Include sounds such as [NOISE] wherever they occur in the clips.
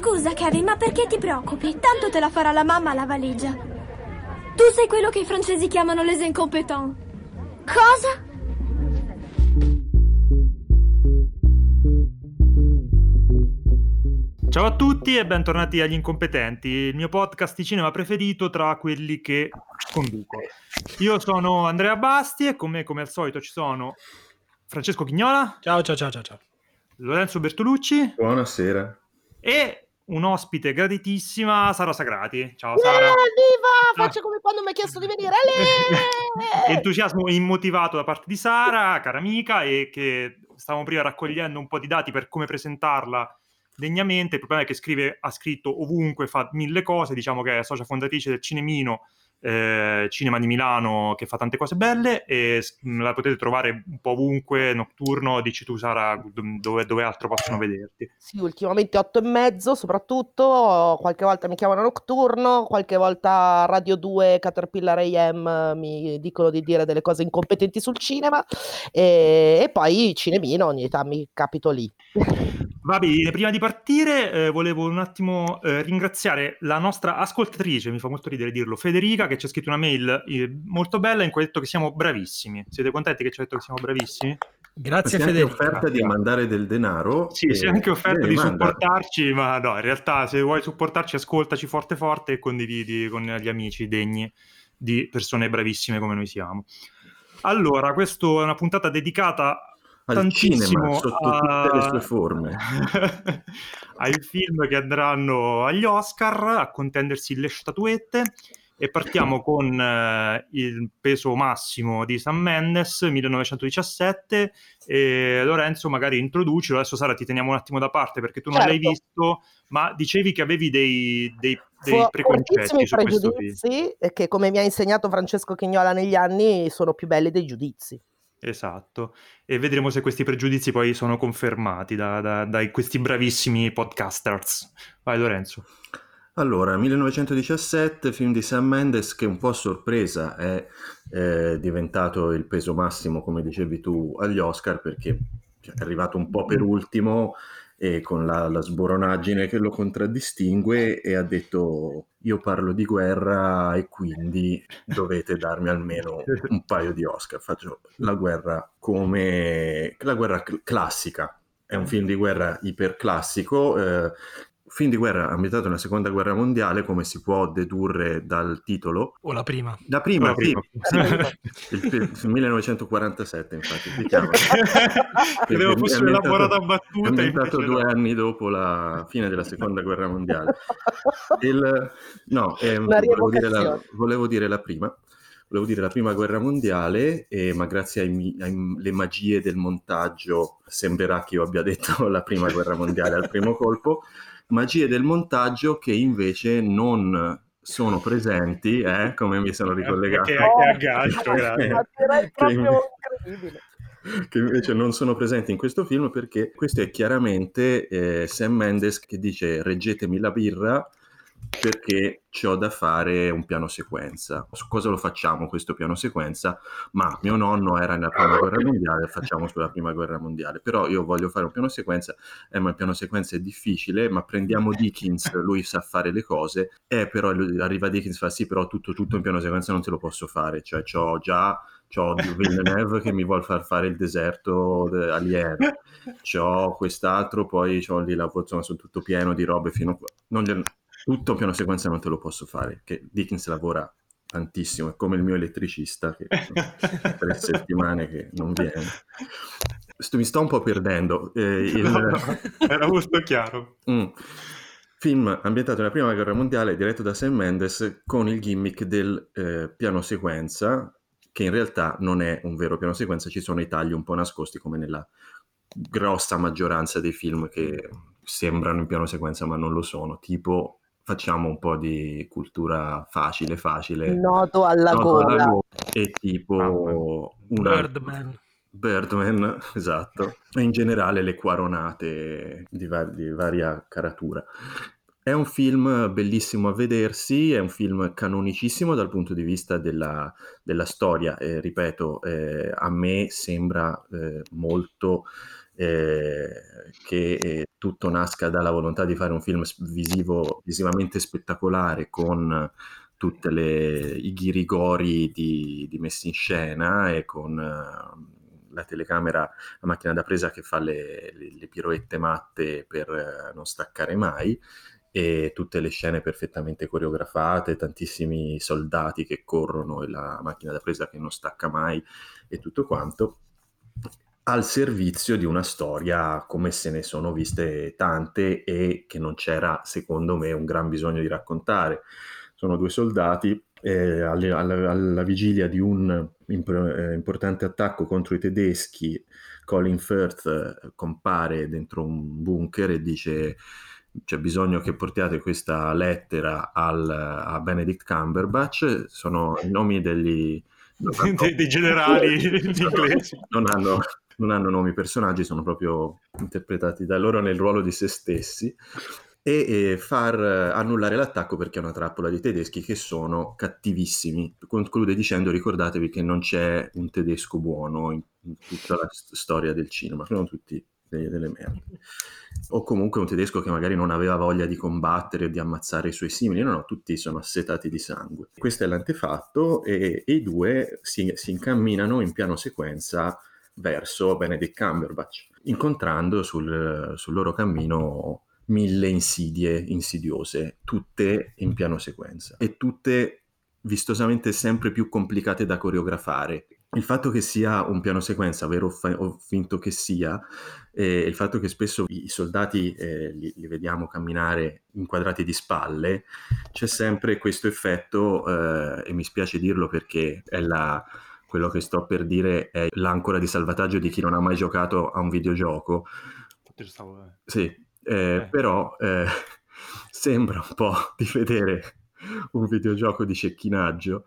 Scusa, Kevin, ma perché ti preoccupi? Tanto te la farà la mamma la valigia. Tu sei quello che i francesi chiamano les incompetents. Cosa? Ciao a tutti e bentornati agli Incompetenti, il mio podcast di cinema preferito tra quelli che conduco. Io sono Andrea Basti e come, come al solito ci sono Francesco Chignola. Ciao, ciao, ciao, ciao, ciao. Lorenzo Bertolucci. Buonasera. E un ospite graditissima, Sara Sagrati. Ciao Sara. Eh, viva! Faccio come quando mi hai chiesto di venire. [LAUGHS] Entusiasmo immotivato da parte di Sara, cara amica, e che stavamo prima raccogliendo un po' di dati per come presentarla degnamente. Il problema è che scrive, ha scritto ovunque, fa mille cose, diciamo che è socia fondatrice del Cinemino, eh, Cinema di Milano, che fa tante cose belle e la potete trovare un po' ovunque, notturno, dici tu Sara, dove, dove altro possono vederti? Sì, ultimamente otto e mezzo soprattutto, qualche volta mi chiamano nocturno, qualche volta Radio 2, Caterpillar AM mi dicono di dire delle cose incompetenti sul cinema e, e poi Cinemino ogni tanto mi capito lì. Va bene, prima di partire eh, volevo un attimo eh, ringraziare la nostra ascoltatrice, mi fa molto ridere dirlo, Federica, che ci ha scritto una mail eh, molto bella in cui ha detto che siamo bravissimi. Siete contenti che ci ha detto che siamo bravissimi? Grazie si Federica. offerta di mandare del denaro. Sì, si è anche offerta di manda. supportarci, ma no, in realtà se vuoi supportarci ascoltaci forte forte e condividi con gli amici degni di persone bravissime come noi siamo. Allora, questa è una puntata dedicata al cinema tantissimo sotto a- tutte le sue forme. [LAUGHS] ai film che andranno agli Oscar a contendersi le statuette e partiamo [LAUGHS] con eh, il peso massimo di Sam Mendes 1917 e Lorenzo magari introducilo adesso Sara ti teniamo un attimo da parte perché tu non l'hai Certo. visto ma dicevi che avevi dei, dei, dei preconcetti su questo film pregiudizi e che come mi ha insegnato Francesco Chignola negli anni sono più belli dei giudizi. Esatto. E vedremo se questi pregiudizi poi sono confermati da, da- dai questi bravissimi podcasters. Vai Lorenzo. Allora, 1917, film di Sam Mendes che un po' a sorpresa è eh, diventato il peso massimo, come dicevi tu, agli Oscar perché è arrivato un po' per ultimo e con la, la sboronaggine che lo contraddistingue e ha detto io parlo di guerra e quindi dovete darmi almeno [LAUGHS] un paio di Oscar. Faccio la guerra come la guerra cl- classica. È un film di guerra iperclassico, eh, film di guerra ambientato nella seconda guerra mondiale, come si può dedurre dal titolo. O la prima. La prima, La prima. sì, il, il 1947 infatti [LAUGHS] credevo È fosse ambientato- un'elaborata È battuta ambientato invece due no. anni dopo la fine della seconda guerra mondiale. Il- no, ehm, Una volevo, dire la, volevo dire la prima. Volevo dire la prima guerra mondiale, eh, ma grazie alle magie del montaggio sembrerà che io abbia detto [LAUGHS] la prima guerra mondiale al primo colpo. Magie del montaggio che invece non sono presenti, eh, come mi sono ricollegato. Che, che aggancio, [LAUGHS] grazie. Ma direi Che- proprio incredibile. che invece non sono presenti in questo film perché questo è chiaramente eh, Sam Mendes che dice reggetemi la birra perché ho da fare un piano sequenza. Su cosa lo facciamo questo piano sequenza? Ma mio nonno era nella prima guerra mondiale, facciamo sulla prima guerra mondiale. Però io voglio fare un piano sequenza, eh, ma il piano sequenza è difficile, ma prendiamo Dickens, lui sa fare le cose, e però lui- arriva Dickens fa sì, però tutto, tutto in piano sequenza non te lo posso fare, cioè c'ho già c'ho Villeneuve che mi vuole far fare il deserto de- alieno, c'ho quest'altro, poi c'ho lì la insomma, sono tutto pieno di robe fino a. Non tutto piano sequenza non te lo posso fare, che Dickens lavora tantissimo, è come il mio elettricista che [LAUGHS] sono tre settimane che non viene. Sto- mi sto un po' perdendo. eh, il- No, no, era molto chiaro. Mm. Film ambientato nella prima guerra mondiale, diretto da Sam Mendes, con il gimmick del eh, piano sequenza, che in realtà non è un vero piano sequenza, ci sono i tagli un po' nascosti, come nella grossa maggioranza dei film che sembrano in piano sequenza ma non lo sono, tipo facciamo un po' di cultura facile, facile, Nodo alla noto alla gola. gola, e tipo una... Birdman. Birdman, [LAUGHS] esatto, e in generale le quaronate di, va- di varia caratura. È un film bellissimo a vedersi, è un film canonicissimo dal punto di vista della, della storia, eh, ripeto, eh, a me sembra eh, molto eh, che eh, tutto nasca dalla volontà di fare un film visivo, visivamente spettacolare con tutti i ghirigori di, di messi in scena e con uh, la telecamera, la macchina da presa che fa le, le, le piroette matte per uh, non staccare mai e tutte le scene perfettamente coreografate, tantissimi soldati che corrono e la macchina da presa che non stacca mai e tutto quanto al servizio di una storia come se ne sono viste tante e che non c'era, secondo me, un gran bisogno di raccontare. Sono due soldati eh, alla, alla, alla, vigilia di un imp- eh, importante attacco contro i tedeschi. Colin Firth eh, compare dentro un bunker e dice c'è bisogno che portiate questa lettera al, a Benedict Cumberbatch, sono i nomi degli... [LAUGHS] dei, dei generali [LAUGHS] inglesi. Non hanno, non hanno nomi personaggi, sono proprio interpretati da loro nel ruolo di se stessi e, e far annullare l'attacco perché è una trappola di tedeschi che sono cattivissimi. Conclude dicendo ricordatevi che non c'è un tedesco buono in, in tutta la st- storia del cinema, sono tutti delle, merde. O comunque un tedesco che magari non aveva voglia di combattere o di ammazzare i suoi simili, no, no, tutti sono assetati di sangue. Questo è l'antefatto e, e i due si, si incamminano in piano sequenza verso Benedict Cumberbatch, incontrando sul, sul loro cammino mille insidie insidiose, tutte in piano sequenza e tutte vistosamente sempre più complicate da coreografare. Il fatto che sia un piano sequenza, vero o finto che sia, e il fatto che spesso i soldati eh, li, li, vediamo camminare inquadrati di spalle, c'è sempre questo effetto, eh, e mi spiace dirlo perché è la, quello che sto per dire è l'ancora di salvataggio di chi non ha mai giocato a un videogioco. Stavo... Eh. Sì, eh, eh. però eh, [LAUGHS] sembra un po' di vedere un videogioco di cecchinaggio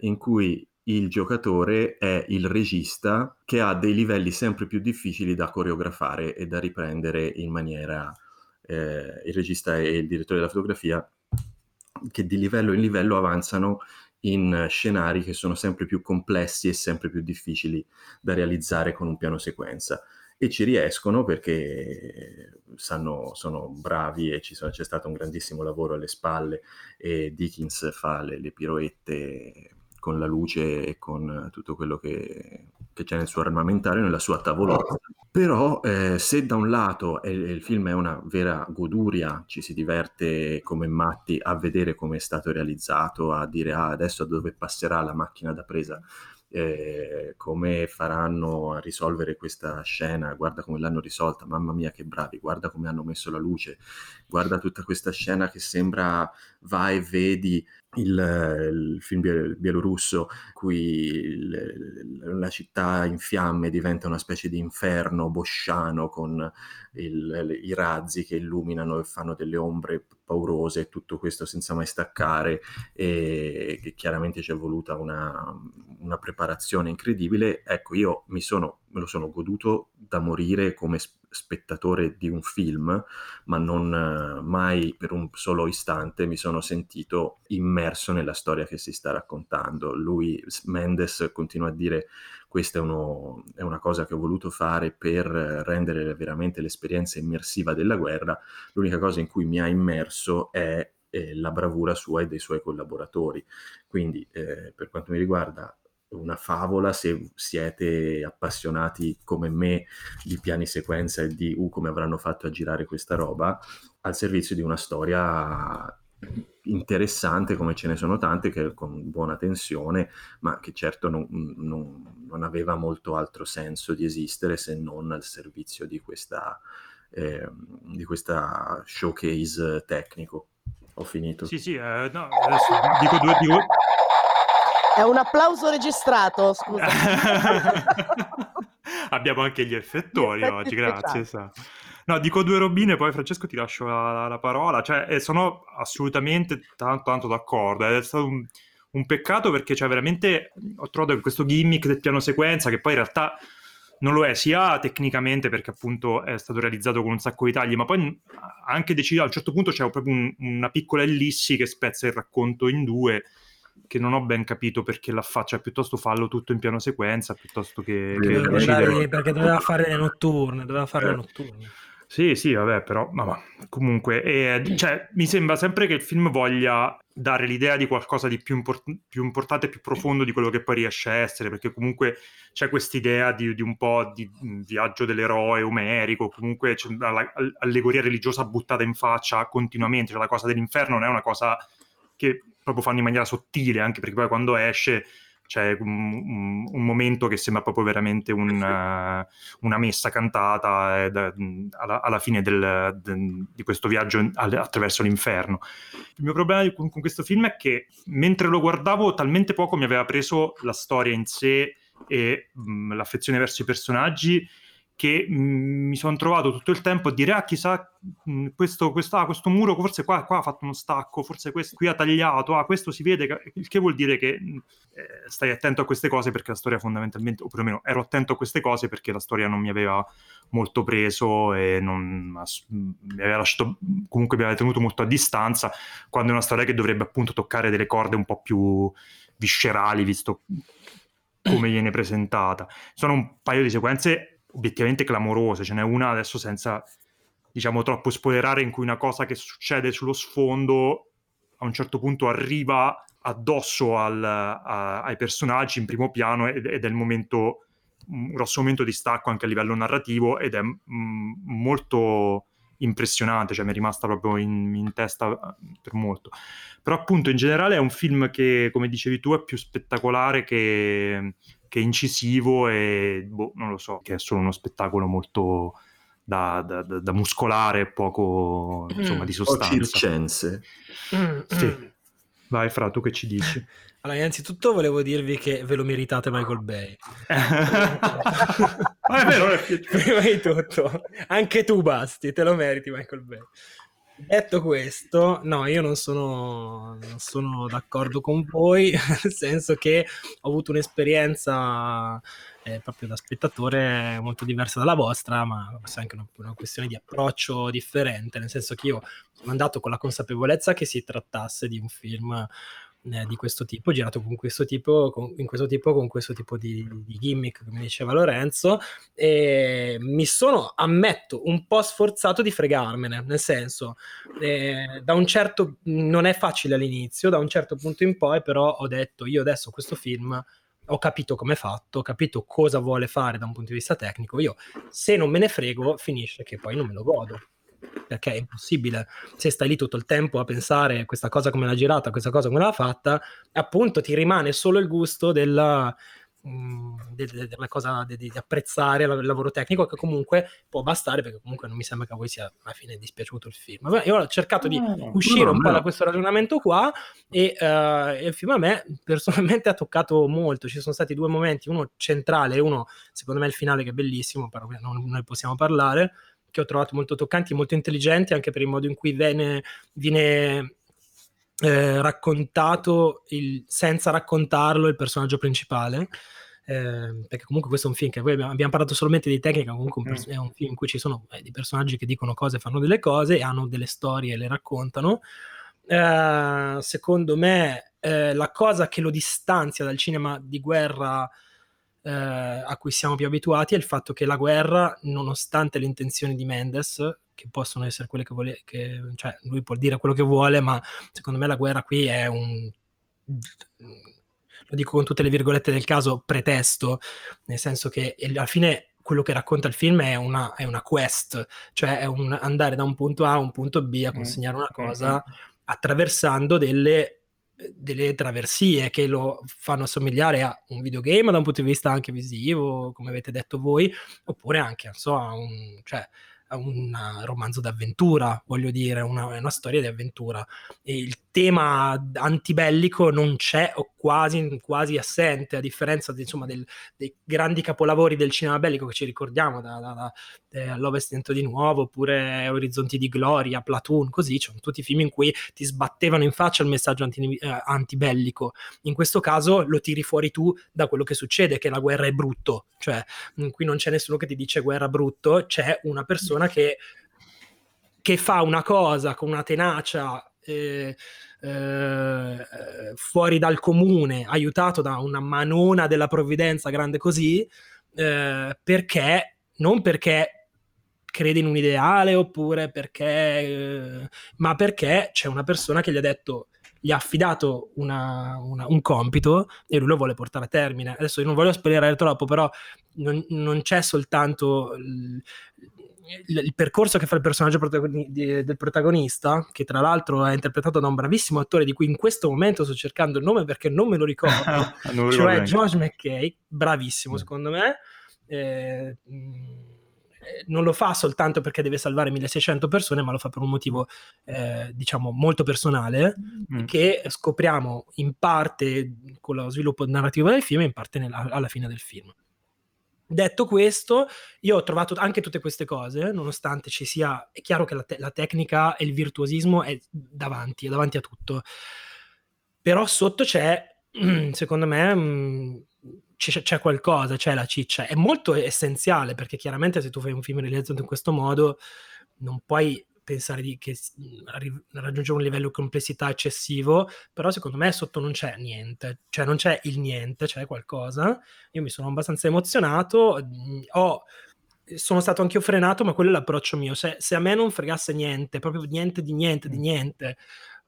in cui il giocatore è il regista che ha dei livelli sempre più difficili da coreografare e da riprendere in maniera... Eh, il regista e il direttore della fotografia che di livello in livello avanzano in scenari che sono sempre più complessi e sempre più difficili da realizzare con un piano sequenza. E ci riescono perché sanno, sono bravi e sono, c'è stato un grandissimo lavoro alle spalle e Dickens fa le, le piroette con la luce e con tutto quello che, che c'è nel suo armamentario, nella sua tavolozza. Però eh, se da un lato eh, il film è una vera goduria, ci si diverte come matti a vedere come è stato realizzato, a dire ah, adesso dove passerà la macchina da presa? Eh, come faranno a risolvere questa scena, guarda come l'hanno risolta, mamma mia che bravi, guarda come hanno messo la luce, guarda tutta questa scena che sembra vai e vedi il, il film bielorusso, cui il, la città in fiamme diventa una specie di inferno bosciano con il, i razzi che illuminano e fanno delle ombre paurose e tutto questo senza mai staccare e che chiaramente ci è voluta una, una preparazione incredibile. Ecco, io mi sono, me lo sono goduto da morire come spettatore di un film, ma non uh, mai per un solo istante mi sono sentito immerso nella storia che si sta raccontando. Lui, Mendes, continua a dire questa è, uno, è una cosa che ho voluto fare per rendere veramente l'esperienza immersiva della guerra. L'unica cosa in cui mi ha immerso è la bravura sua e dei suoi collaboratori. Quindi, eh, per quanto mi riguarda, una favola se siete appassionati come me di piani sequenza e di uh, come avranno fatto a girare questa roba al servizio di una storia interessante come ce ne sono tante che con buona tensione ma che certo non, non, non aveva molto altro senso di esistere se non al servizio di questa, eh, di questa showcase tecnico. Ho finito. Sì sì eh, no, adesso dico due, dico, è un applauso registrato, scusa. [LAUGHS] Abbiamo anche gli effettori gli oggi, grazie. No, dico due robine, poi Francesco ti lascio la, la parola. Cioè, eh, sono assolutamente tanto, tanto d'accordo. È stato un, un peccato perché cioè, veramente ho trovato questo gimmick del piano sequenza che poi in realtà non lo è sia tecnicamente perché appunto è stato realizzato con un sacco di tagli, ma poi anche deciso, a un certo punto c'è proprio un, una piccola ellissi che spezza il racconto in due che non ho ben capito perché la faccia, piuttosto fallo tutto in piano sequenza, piuttosto che... che perché, decidere... perché doveva fare le notturne, doveva fare le Eh. notturne. Sì, sì, vabbè, però, ma, ma, comunque, eh, cioè, mi sembra sempre che il film voglia dare l'idea di qualcosa di più, import- più importante e più profondo di quello che poi riesce a essere, perché comunque c'è quest'idea di, di un po' di viaggio dell'eroe omerico, comunque c'è una allegoria religiosa buttata in faccia continuamente, cioè la cosa dell'inferno non è una cosa che proprio fanno in maniera sottile, anche perché poi quando esce c'è un, un, momento che sembra proprio veramente un, uh, una messa cantata eh, da, alla, alla, fine del, de, di questo viaggio attraverso l'inferno. Il mio problema con, con, questo film è che mentre lo guardavo talmente poco mi aveva preso la storia in sé e mh, l'affezione verso i personaggi che mh, mi sono trovato tutto il tempo a dire ah chissà mh, questo, questo, ah, questo muro forse qua, qua, ha fatto uno stacco forse questo qui ha tagliato ah questo si vede il che vuol dire che eh, stai attento a queste cose perché la storia fondamentalmente o perlomeno ero attento a queste cose perché la storia non mi aveva molto preso e non mi aveva lasciato comunque mi aveva tenuto molto a distanza quando è una storia che dovrebbe appunto toccare delle corde un po' più viscerali visto come viene presentata. Sono un paio di sequenze obiettivamente clamorose, ce n'è una adesso senza diciamo troppo spoilerare in cui una cosa che succede sullo sfondo a un certo punto arriva addosso al, a, ai personaggi in primo piano ed, ed, è il momento un grosso momento di stacco anche a livello narrativo ed è m, molto impressionante, cioè mi è rimasta proprio in, in, testa per molto. Però appunto in generale è un film che, come dicevi tu, è più spettacolare che, che incisivo e boh, non lo so, che è solo uno spettacolo molto da, da, da, da muscolare, poco insomma di sostanza. Circense. Mm, Sì. mm. Vai Fra, tu che ci dici? [LAUGHS] Allora, innanzitutto volevo dirvi che ve lo meritate Michael Bay. [LAUGHS] Ah, è vero, è [LAUGHS] Prima di tutto, anche tu basti, te lo meriti Michael Bay. Detto questo, no, io non sono, non sono d'accordo con voi, [LAUGHS] nel senso che ho avuto un'esperienza eh, proprio da spettatore molto diversa dalla vostra, ma forse anche una, una questione di approccio differente, nel senso che io sono andato con la consapevolezza che si trattasse di un film eh, di questo tipo, girato con questo tipo, con, in questo tipo, con questo tipo di, di gimmick, come diceva Lorenzo, e mi sono, ammetto, un po' sforzato di fregarmene, nel senso, eh, da un certo, non è facile all'inizio, da un certo punto in poi però ho detto, io adesso questo film ho capito come è fatto, ho capito cosa vuole fare da un punto di vista tecnico, io se non me ne frego finisce che poi non me lo godo perché è impossibile se stai lì tutto il tempo a pensare questa cosa come l'ha girata, questa cosa come l'ha fatta, appunto ti rimane solo il gusto della, de, della cosa di apprezzare il lavoro tecnico che comunque può bastare perché comunque non mi sembra che a voi sia alla fine dispiaciuto il film. Vabbè, io ho cercato di No, uscire no, un po' no. da questo ragionamento qua e, e il film a me personalmente [LAUGHS] ha toccato molto. Ci sono stati due momenti, uno centrale e uno secondo me il finale che è bellissimo, però non noi possiamo parlare che ho trovato molto toccanti, molto intelligenti anche per il modo in cui viene, viene eh, raccontato il, senza raccontarlo il personaggio principale. Eh, perché comunque questo è un film che abbiamo, abbiamo parlato solamente di tecnica, comunque un pers- è un film in cui ci sono eh, dei personaggi che dicono cose, fanno delle cose e hanno delle storie e le raccontano. Eh, secondo me eh, la cosa che lo distanzia dal cinema di guerra eh, a cui siamo più abituati è il fatto che la guerra, nonostante le intenzioni di Mendes, che possono essere quelle che vuole, che, cioè lui può dire quello che vuole, ma secondo me la guerra qui è un, lo dico con tutte le virgolette del caso, pretesto, nel senso che alla fine quello che racconta il film è una, è una quest, cioè è un andare da un punto A a un punto B a consegnare una cosa attraversando delle delle traversie che lo fanno assomigliare a un videogame da un punto di vista anche visivo, come avete detto voi, oppure anche, non so, a un, cioè, a un romanzo d'avventura, voglio dire, una, una storia di avventura. E il tema antibellico non c'è o quasi, quasi assente, a differenza di, insomma, del, dei grandi capolavori del cinema bellico che ci ricordiamo da, da, da eh, Dentro di Nuovo, oppure Orizzonti di Gloria, Platoon, così, c'erano tutti film in cui ti sbattevano in faccia il messaggio anti, eh, antibellico. In questo caso lo tiri fuori tu da quello che succede, che la guerra è brutto, cioè qui non c'è nessuno che ti dice guerra brutto, c'è una persona che, che fa una cosa con una tenacia eh, eh, fuori dal comune, aiutato da una manona della provvidenza grande così, eh, perché non perché crede in un ideale oppure perché, eh, ma perché c'è una persona che gli ha detto gli ha affidato una, una, un compito e lui lo vuole portare a termine. Adesso io non voglio spoilerare troppo, però non, non c'è soltanto il, il, percorso che fa il personaggio protagoni- di, del protagonista, che tra l'altro è interpretato da un bravissimo attore di cui in questo momento sto cercando il nome perché non me lo ricordo, [LAUGHS] non cioè George McKay, bravissimo mm. secondo me. Eh, non lo fa soltanto perché deve salvare 1600 persone, ma lo fa per un motivo, eh, diciamo, molto personale, mm. che scopriamo in parte con lo sviluppo narrativo del film e in parte nella, alla fine del film. Detto questo, io ho trovato anche tutte queste cose, nonostante ci sia, è chiaro che la, te- la tecnica e il virtuosismo è davanti, è davanti a tutto, però sotto c'è, [CLEARS THROAT] secondo me, mm, c'è, c'è, qualcosa, c'è la ciccia. È molto essenziale perché chiaramente se tu fai un film realizzato in questo modo non puoi pensare di, che raggiungere un livello di complessità eccessivo, però secondo me sotto non c'è niente, cioè non c'è il niente, c'è qualcosa. Io mi sono abbastanza emozionato, ho sono stato anche io frenato, ma quello è l'approccio mio. Se, se, a me non fregasse niente, proprio niente di niente di niente,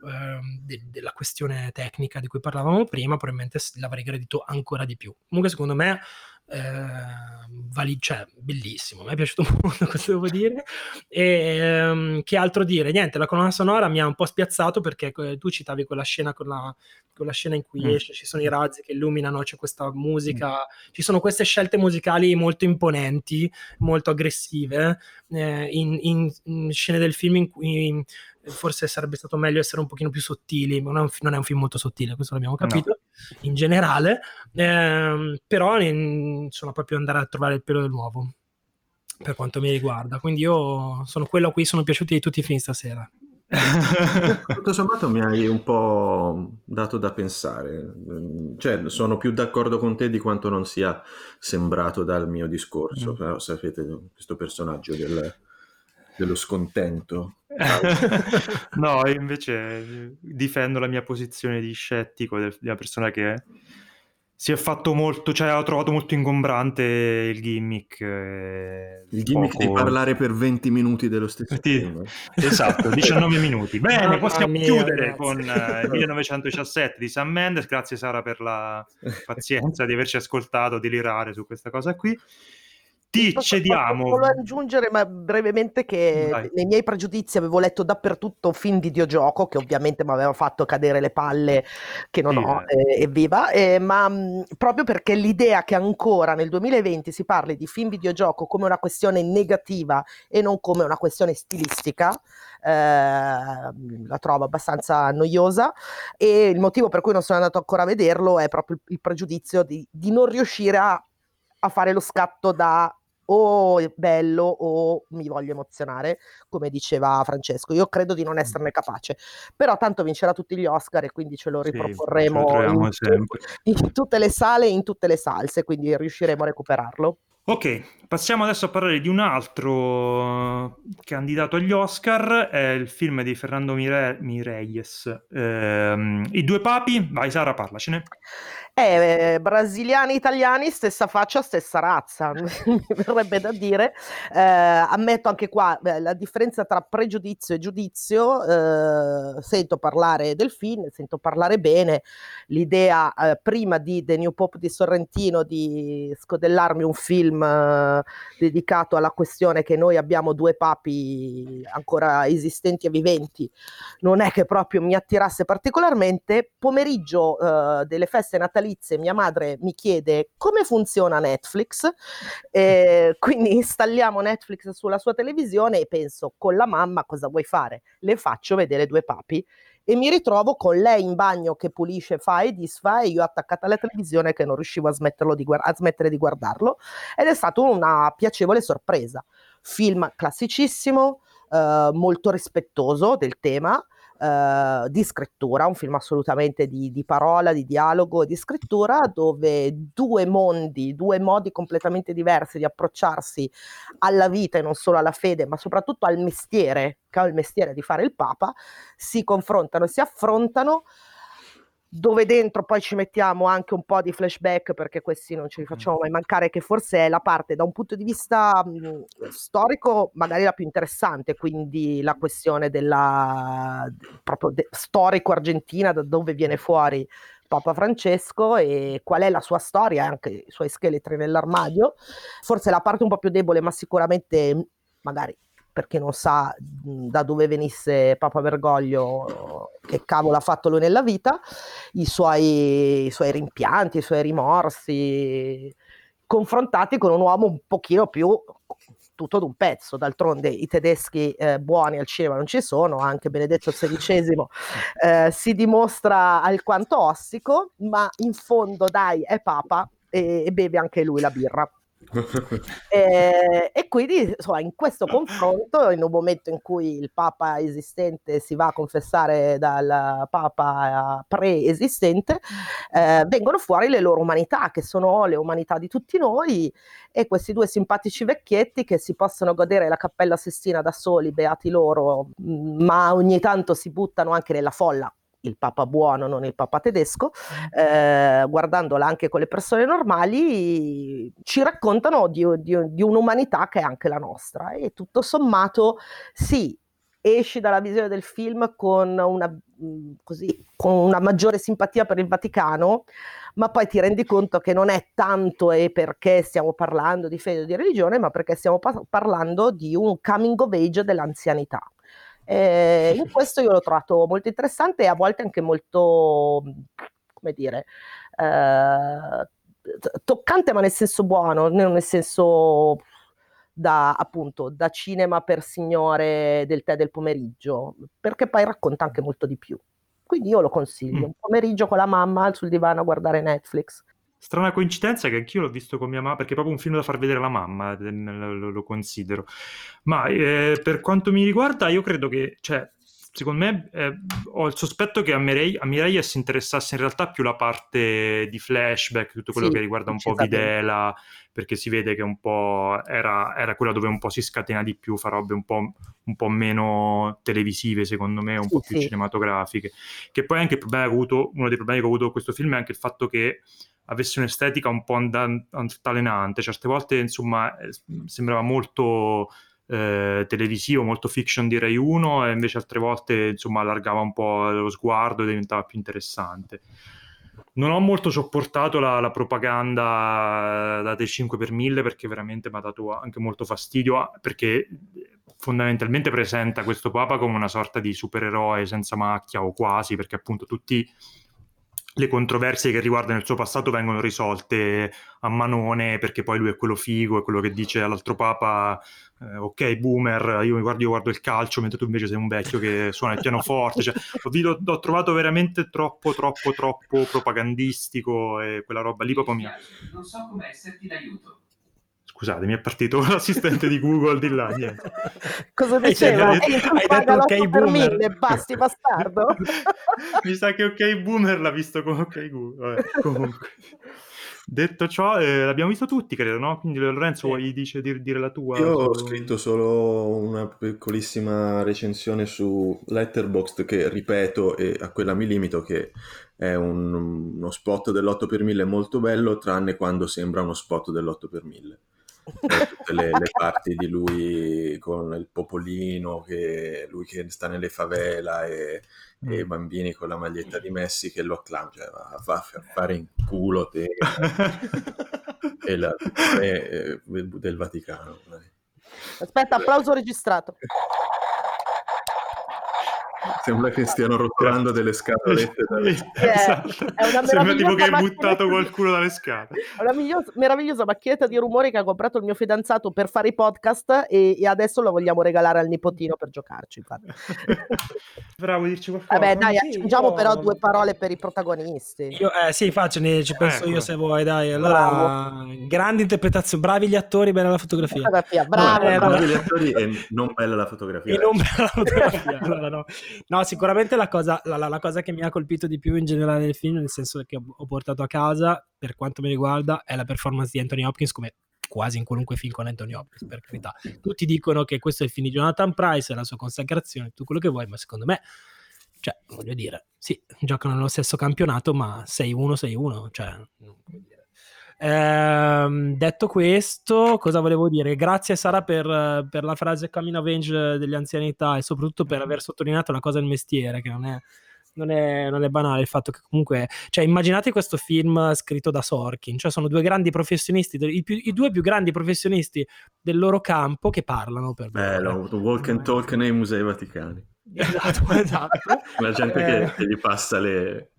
Ehm, de- della questione tecnica di cui parlavamo prima, probabilmente l'avrei gradito ancora di più. Comunque, secondo me, eh, vali- cioè, bellissimo, mi è piaciuto [LAUGHS] molto, cosa devo dire. E ehm, che altro dire? Niente, la colonna sonora mi ha un po' spiazzato perché eh, tu citavi quella scena, con la, quella scena in cui mm. esce, ci sono i razzi che illuminano, c'è questa musica, mm. ci sono queste scelte musicali molto imponenti, molto aggressive, eh, in, in, in, scene del film in cui forse sarebbe stato meglio essere un pochino più sottili, non è un, non è un film molto sottile, questo l'abbiamo capito, no. in generale, ehm, però insomma proprio andare a trovare il pelo dell'uovo, per quanto mi riguarda, quindi io sono quello a cui sono piaciuti di tutti i film stasera. [LAUGHS] Tutto sommato mi hai un po' dato da pensare, cioè sono più d'accordo con te di quanto non sia sembrato dal mio discorso, mm. però sapete questo personaggio del, dello scontento. [LAUGHS] no, invece difendo la mia posizione di scettico, della persona che si è fatto molto, cioè ho trovato molto ingombrante il gimmick. Eh, il gimmick poco... di parlare per 20 minuti dello stesso sì, film. Esatto, 19 [LAUGHS] minuti. Bene, possiamo mia, chiudere ragazzi. con uh, 1917 di Sam Mendes. Grazie Sara per la [LAUGHS] pazienza di averci ascoltato delirare su questa cosa qui ti cediamo. Volevo aggiungere ma brevemente che Dai. nei miei pregiudizi avevo letto dappertutto film videogioco che ovviamente mi aveva fatto cadere le palle che non sì, ho, eh, evviva, eh, ma mh, proprio perché l'idea che ancora nel 2020 si parli di film videogioco come una questione negativa e non come una questione stilistica, eh, la trovo abbastanza noiosa e il motivo per cui non sono andato ancora a vederlo è proprio il, il pregiudizio di, di non riuscire a a fare lo scatto da o è bello o mi voglio emozionare, come diceva Francesco. Io credo di non esserne capace, però tanto vincerà tutti gli Oscar e quindi ce lo riproporremo sì, in, in, tutte le sale e in tutte le salse, quindi riusciremo a recuperarlo. Ok, passiamo adesso a parlare di un altro candidato agli Oscar, è il film di Fernando Mire- Mireyes, ehm, I due papi. Vai Sara, parlacene. Eh, brasiliani italiani, stessa faccia, stessa razza, [LAUGHS] mi verrebbe da dire. Eh, ammetto anche qua beh, la differenza tra pregiudizio e giudizio. Eh, sento parlare del film, sento parlare bene. L'idea eh, prima di The New Pop di Sorrentino di scodellarmi un film eh, dedicato alla questione che noi abbiamo due papi ancora esistenti e viventi, non è che proprio mi attirasse particolarmente. Pomeriggio eh, delle feste natalizie natalizie mia madre mi chiede come funziona Netflix, eh, [LAUGHS] quindi installiamo Netflix sulla sua televisione e penso con la mamma cosa vuoi fare? Le faccio vedere due papi e mi ritrovo con lei in bagno che pulisce, fa e disfa e io attaccata alla televisione che non riuscivo a, di guard- a smettere di guardarlo ed è stata una piacevole sorpresa. Film classicissimo, eh, molto rispettoso del tema, Uh, di scrittura, un film assolutamente di, di, parola, di dialogo e di scrittura, dove due mondi, due modi completamente diversi di approcciarsi alla vita e non solo alla fede, ma soprattutto al mestiere, che ha il mestiere di fare il Papa, si confrontano si affrontano dove dentro poi ci mettiamo anche un po' di flashback perché questi non ce li facciamo mai mancare, che forse è la parte da un punto di vista mh, storico magari la più interessante, quindi la questione della proprio de- storico argentina, da dove viene fuori Papa Francesco e qual è la sua storia, anche i suoi scheletri nell'armadio. Forse la parte un po' più debole, ma sicuramente magari per chi non sa da dove venisse Papa Bergoglio, che cavolo ha fatto lui nella vita, i suoi, i suoi rimpianti, i suoi rimorsi, confrontati con un uomo un pochino più tutto d'un pezzo. D'altronde i tedeschi eh, buoni al cinema non ci sono, anche Benedetto XVI eh, si dimostra alquanto ossico, ma in fondo dai è papa e, e beve anche lui la birra [LAUGHS] e, e, quindi insomma, in questo confronto, in un momento in cui il Papa esistente si va a confessare dal Papa preesistente, eh, vengono fuori le loro umanità, che sono le umanità di tutti noi, e questi due simpatici vecchietti che si possono godere la Cappella Sestina da soli, beati loro, ma ogni tanto si buttano anche nella folla il Papa buono, non il Papa tedesco, eh, guardandola anche con le persone normali, ci raccontano di, di, di un'umanità che è anche la nostra. E tutto sommato, sì, esci dalla visione del film con una, mm, così, con una maggiore simpatia per il Vaticano, ma poi ti rendi conto che non è tanto e perché stiamo parlando di fede o di religione, ma perché stiamo pa- parlando di un coming of age dell'anzianità. Eh, [LAUGHS] in questo io l'ho trovato molto interessante e a volte anche molto, come dire, eh, toccante, ma nel senso buono, non nel senso da appunto da cinema per signore del tè del pomeriggio, perché poi racconta anche molto di più. Quindi io lo consiglio, mm. un pomeriggio con la mamma sul divano a guardare Netflix. Strana coincidenza che anch'io l'ho visto con mia mamma, perché è proprio un film da far vedere alla mamma, eh, lo, lo considero. Ma eh, per quanto mi riguarda, io credo che, cioè, secondo me, eh, ho il sospetto che a, Mirei, a Mireyes interessasse in realtà più la parte di flashback, tutto quello sì, che riguarda un po' Videla, perché si vede che un po' era, era, quella dove un po' si scatena di più, fa robe un po', un po meno televisive, secondo me, un sì, po' più sì. cinematografiche. Che poi anche il problema che ho avuto, uno dei problemi che ho avuto con questo film è anche il fatto che avesse un'estetica un po' altalenante, certe volte insomma eh, sembrava molto eh, televisivo, molto fiction di Rai 1 e invece altre volte insomma allargava un po' lo sguardo e diventava più interessante. Non ho molto sopportato la, la propaganda da del 5 per 1000 perché veramente mi ha dato anche molto fastidio perché fondamentalmente presenta questo Papa come una sorta di supereroe senza macchia o quasi perché appunto tutti le controversie che riguardano il suo passato vengono risolte a manone perché poi lui è quello figo, è quello che dice all'altro papa eh, ok boomer, io guardo, io guardo, il calcio mentre tu invece sei un vecchio che suona il pianoforte, cioè, l'ho, l'ho, trovato veramente troppo troppo troppo propagandistico e quella roba lì proprio mi Non so come esserti d'aiuto. Scusate, mi è partito [LAUGHS] l'assistente di Google di là. Niente. Cosa diceva? Hai, detto, hai detto ok boomer. Mille, basti bastardo. [LAUGHS] mi sa che ok boomer l'ha visto come ok Google. Vabbè, [LAUGHS] comunque. Detto ciò, eh, l'abbiamo visto tutti, credo, no? Quindi Lorenzo, vuoi dice, dire, dire, la tua? Io ho scritto solo una piccolissima recensione su Letterboxd che, ripeto, e a quella mi limito, che è un, uno spot dell'8 per 1000 molto bello, tranne quando sembra uno spot dell'8 per 1000 tutte le, le, [LAUGHS] parti di lui con il popolino, che, lui che sta nelle favela e, mm. e, i bambini con la maglietta di Messi che lo acclamano, cioè, va, va, a fare in culo te [LAUGHS] e la, e, del Vaticano. Aspetta, applauso registrato. Sembra che stiano rotolando delle scatolette. Dalle... esatto. È una Sembra tipo che hai buttato qualcuno dalle scale. È [LAUGHS] una meravigliosa macchinetta di rumori che ha comprato il mio fidanzato per fare i podcast e, e adesso lo vogliamo regalare al nipotino per giocarci. [LAUGHS] Bravo, dirci qualcosa. Vabbè, dai, sì, aggiungiamo io... però due parole per i protagonisti. Io, eh, sì, faccio, ne, ci penso ecco. io se vuoi, dai. Allora, bravo. grande interpretazione, bravi gli attori, bella la fotografia. fotografia bravo, no, bravi gli attori e non bella la fotografia. E non bella la [LAUGHS] fotografia. allora, no. No, sicuramente la cosa, la, la- la cosa che mi ha colpito di più in generale del film, nel senso che ho, ho portato a casa, per quanto mi riguarda, è la performance di Anthony Hopkins come quasi in qualunque film con Anthony Hopkins, per carità. Tutti dicono che questo è il film di Jonathan Price, è la sua consacrazione, tutto quello che vuoi, ma secondo me, cioè, voglio dire, sì, giocano nello stesso campionato, ma 6-1, 6-1, cioè. Ehm, detto questo, cosa volevo dire? Grazie Sara per, per la frase coming of age degli anzianità e soprattutto per aver sottolineato la cosa del mestiere, che non è, non è, non è banale il fatto che comunque, cioè immaginate questo film scritto da Sorkin, cioè sono due grandi professionisti, i, più- i due più grandi professionisti del loro campo che parlano per Bello, walk and talk nei musei vaticani. Esatto, esatto. [LAUGHS] La gente Eh. che, che gli passa le...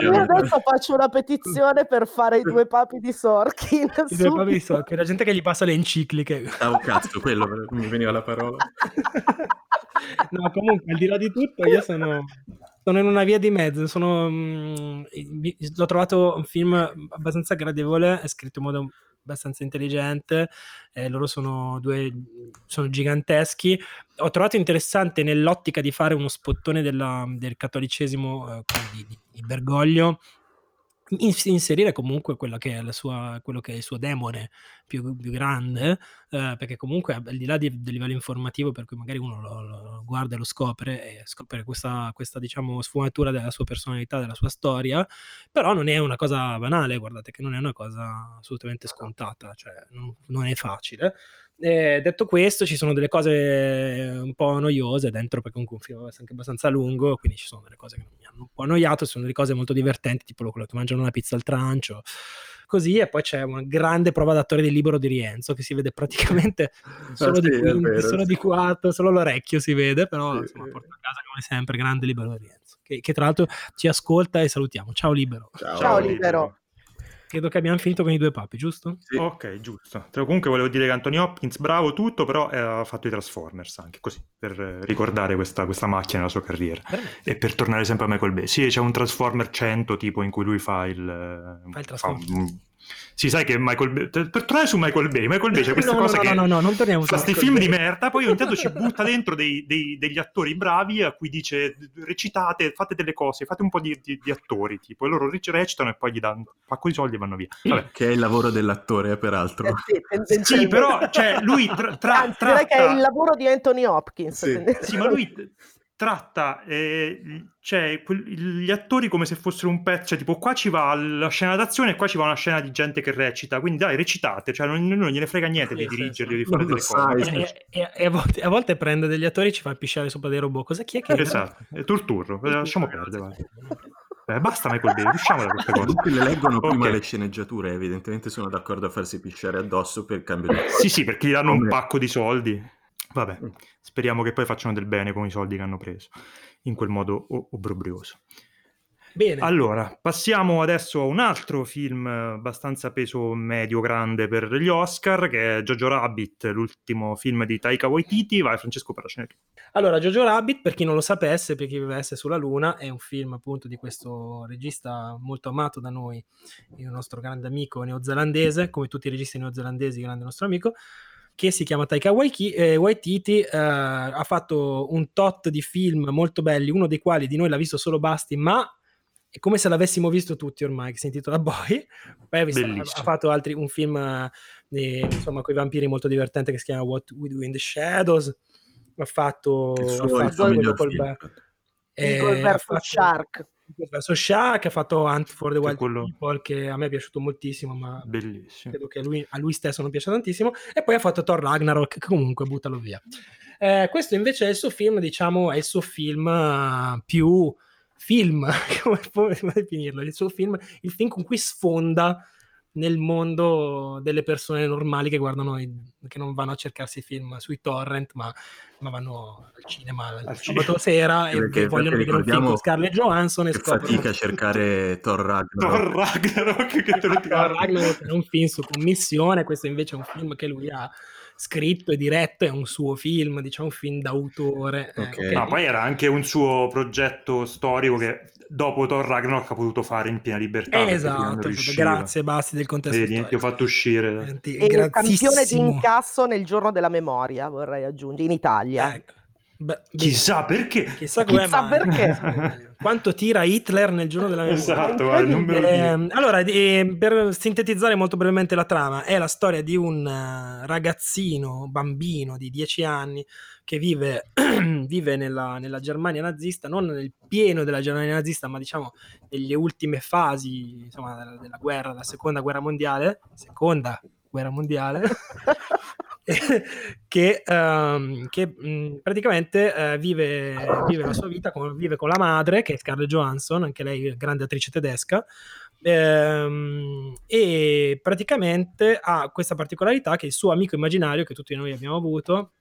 Io adesso faccio una petizione per fare i due papi di Sorkin. i due papi di. Sorkin, la gente che gli passa le encicliche. Ah, oh, cazzo, quello, mi veniva la parola. [LAUGHS] no, comunque, al di là di tutto, io sono, sono in una via di mezzo. Sono, mm, mi- l'ho trovato un film abbastanza gradevole, è scritto in modo abbastanza intelligente. eh, loro sono due sono giganteschi. Ho trovato interessante nell'ottica di fare uno spottone della- del cattolicesimo eh, di, di- Bergoglio. Ins- Inserire comunque quella che è la sua, quello che è il suo demone più, più grande, eh, perché comunque al di là di- del livello informativo per cui magari uno lo, lo guarda e lo scopre e scopre questa, questa diciamo sfumatura della sua personalità, della sua storia, però non è una cosa banale, guardate che non è una cosa assolutamente scontata, cioè non, non è facile. Eh, detto questo, ci sono delle cose un po' noiose dentro perché comunque un film è anche abbastanza lungo, quindi ci sono delle cose che mi hanno un po' annoiato, ci sono delle cose molto divertenti, tipo quello che mangiano una pizza al trancio, così, e poi c'è una grande prova d'attore del libro di Rienzo che si vede praticamente [LAUGHS] solo Ah, di sì, quinti, vero, solo sì. di quarto, solo l'orecchio si vede, però Sì, insomma, sì. porta a casa come sempre, grande libero di Rienzo, che, che tra l'altro ci ascolta e salutiamo. Ciao libero. Ciao, Ciao, Libero. Credo che abbiamo finito con i due papi, giusto? Sì. Ok, giusto. Comunque volevo dire che Anthony Hopkins, bravo tutto, però eh, ha fatto i Transformers anche così, per eh, ricordare questa, questa macchina nella sua carriera. Veramente? E per tornare sempre a Michael Bay. Sì, c'è un Transformer 100 tipo in cui lui fa il... eh, Fa il fa Transformer. un- Sì, sai che Michael Bay... Per tornare su Michael Bay, Michael Bay c'è [LAUGHS] questa no, cosa no, che... no, no, no, non torniamo fa su questi film Bay. di merda, poi ogni tanto ci [LAUGHS] butta dentro dei- dei- degli attori bravi a cui dice recitate, fate delle cose, fate un po' di, di- di attori, tipo, e loro rec- recitano e poi gli danno un pacco di soldi e vanno via. Vabbè. Che è il lavoro dell'attore, peraltro. Eh sì, tendenzialmente. Sì, però, cioè, lui tra- tra- Anzi, direi che è tratta- il lavoro di Anthony Hopkins. Sì. Sì, ma lui tratta eh, cioè, quel- gli attori come se fossero un pezzo, cioè tipo qua ci va la scena d'azione e qua ci va una scena di gente che recita, quindi dai recitate, cioè non, non gliene frega niente di dirigerli, di fare delle cose. sai. E, e- e a, volte, a volte prende degli attori e ci fa pisciare sopra dei robot. Cosa chi è che Esatto, è turturro, eh, lasciamo perdere. vai. Eh, basta Michael Bay, usciamo da queste [LAUGHS] cose. Comunque le leggono prima Ok. le sceneggiature, evidentemente sono d'accordo a farsi pisciare addosso per cambio di... Sì, sì, perché gli danno un Come- pacco di soldi. Vabbè, speriamo che poi facciano del bene con i soldi che hanno preso, in quel modo o- obbrobrioso. Bene. Allora, passiamo adesso a un altro film abbastanza peso medio-grande per gli Oscar, che è Jojo Rabbit, l'ultimo film di Taika Waititi. Vai, Francesco, paracene. Allora, Jojo Rabbit, per chi non lo sapesse, per chi vivesse sulla Luna, è un film appunto di questo regista molto amato da noi, il nostro grande amico neozelandese, come tutti i registi neozelandesi, grande nostro amico, che si chiama Taika eh, Waititi, eh, ha fatto un tot di film molto belli, uno dei quali di noi l'ha visto solo Basti, ma è come se l'avessimo visto tutti ormai, che si intitola Boy. [LAUGHS] Poi ha, visto- ha- fatto altri, un film eh, insomma con i vampiri molto divertente che si chiama What We Do in the Shadows. Ha fatto, Il ha fatto miglior Col- eh, Eagle vs. fatto- Shark. Vs. Shark, ha fatto Hunt for the Wild quello- People, che a me è piaciuto moltissimo, ma Bellissimo. credo che a lui, a lui stesso non piace tantissimo. E poi ha fatto Thor Ragnarok, che comunque buttalo via. Eh, questo invece è il suo film, diciamo, è il suo film eh, più film, [LAUGHS] come come definirlo? Il suo film, il film con cui sfonda nel mondo delle persone normali che guardano, i- che non vanno a cercarsi i film sui torrent, ma, ma vanno al cinema il Al sabato sera e Perché- vogliono perché vedere un film ricordiamo con Scarlett Johansson e Che scoprono fatica a cercare Thor Ragnarok. Thor Ragnarok che te lo Thor. Ragnarok è un film su commissione, questo invece è un film che lui ha scritto e diretto, è un suo film, diciamo un film d'autore. Ok. eh, No, poi era anche un suo progetto storico che dopo Thor Ragnarok ha potuto fare in piena libertà. Esatto, riusciva. grazie Basti del contesto Vedi, ti ho fatto uscire. E il campione di incasso nel giorno della memoria, vorrei aggiungere, in Italia. Ecco. Beh, Chissà perché. Chissà, come Chissà mai. perché. [LAUGHS] Quanto tira Hitler nel giorno della memoria. Esatto, guarda, non me lo dire. Eh, allora, eh, per sintetizzare molto brevemente la trama, è la storia di un eh, ragazzino, bambino di 10 anni che vive, [CLEARS THROAT] vive nella, nella Germania nazista, non nel pieno della Germania nazista, ma diciamo nelle ultime fasi insomma, della, della guerra, della seconda guerra mondiale, seconda guerra mondiale, [LAUGHS] [LAUGHS] che, ehm, che, mh, praticamente eh, vive, vive la sua vita, con, vive con la madre, che è Scarlett Johansson, anche lei grande attrice tedesca, ehm, e praticamente ha questa particolarità che il suo amico immaginario, che tutti noi abbiamo avuto,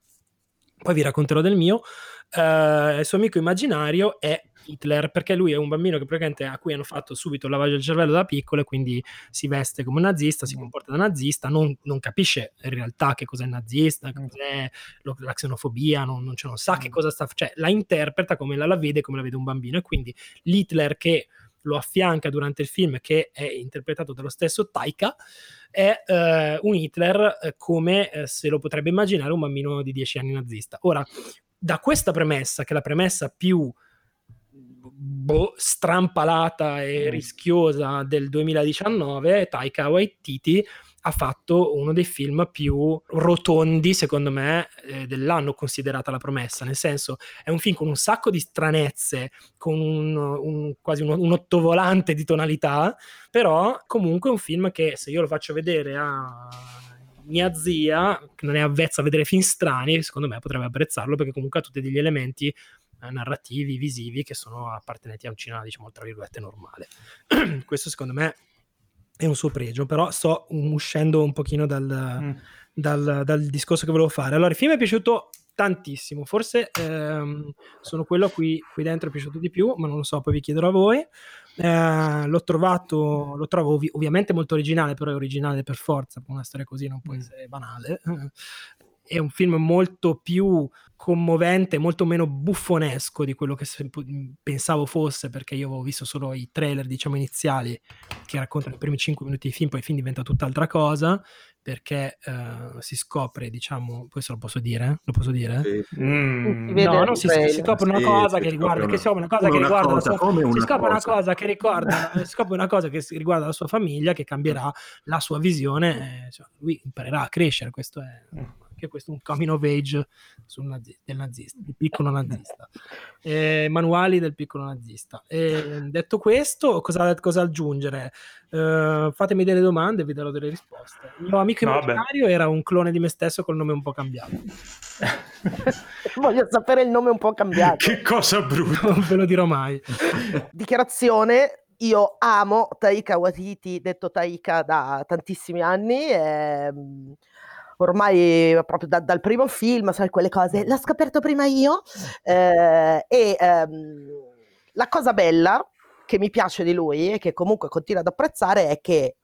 poi vi racconterò del mio, eh, il suo amico immaginario è Hitler, perché lui è un bambino che praticamente a cui hanno fatto subito il lavaggio del cervello da piccolo e quindi si veste come un nazista, si comporta da nazista, non, non capisce in realtà che cos'è il nazista, che cos'è lo- la xenofobia, non, non, cioè non sa che cosa sta cioè la interpreta come la, la vede, come la vede un bambino e quindi l'Hitler che lo affianca durante il film, che è interpretato dallo stesso Taika, è eh, un Hitler eh, come eh, se lo potrebbe immaginare un bambino di 10 anni nazista. Ora, da questa premessa, che è la premessa più boh, strampalata e rischiosa del 2019, Taika Waititi ha fatto uno dei film più rotondi, secondo me, eh, dell'anno considerata la promessa, nel senso è un film con un sacco di stranezze, con un, un- quasi un, un ottovolante di tonalità, però comunque è un film che se io lo faccio vedere a mia zia, che non è avvezza a vedere film strani, secondo me potrebbe apprezzarlo perché comunque ha tutti degli elementi narrativi, visivi che sono appartenenti a un cinema, diciamo, tra virgolette, normale. [CLEARS THROAT] Questo secondo me è un suo pregio, però sto uscendo un pochino dal, Mm. dal, dal discorso che volevo fare. Allora, il film è piaciuto tantissimo, forse ehm, sono quello a cui qui dentro è piaciuto di più, ma non lo so, poi vi chiederò a voi. Eh, l'ho trovato, lo trovo ovvi- ovviamente molto originale, però è originale per forza, una storia così non può Mm. essere banale. È un film molto più commovente, molto meno buffonesco di quello che pensavo fosse, perché io avevo visto solo i trailer, diciamo, iniziali che raccontano i primi 5 minuti di film, poi il film diventa tutt'altra cosa, perché eh, si scopre, diciamo, questo lo posso dire? Lo posso dire? Sì. Mm. Si vede No, no, si, si scopre una Sì, cosa si che riguarda, scopre che si scopre una cosa come che una riguarda la cosa, sua, come si una scopre una cosa. che ricorda, si scopre una cosa che riguarda la sua famiglia, che cambierà la sua visione, eh, cioè, lui imparerà a crescere, questo è anche questo è un coming of age sul nazi- del nazista, del piccolo [LAUGHS] nazista. Eh, manuali del piccolo nazista. Eh, detto questo, cosa, cosa aggiungere? Eh, fatemi delle domande e vi darò delle risposte. Il mio amico No, immaginario era un clone di me stesso col nome un po' cambiato. [LAUGHS] Voglio sapere il nome un po' cambiato. [LAUGHS] che cosa brutta. non ve lo dirò mai. Dichiarazione. Io amo Taika Waititi, detto Taika da tantissimi anni. ehm, ormai proprio da- dal primo film, sai, quelle cose, l'ho scoperto prima io. eh, e ehm, la cosa bella che mi piace di lui e che comunque continuo ad apprezzare è che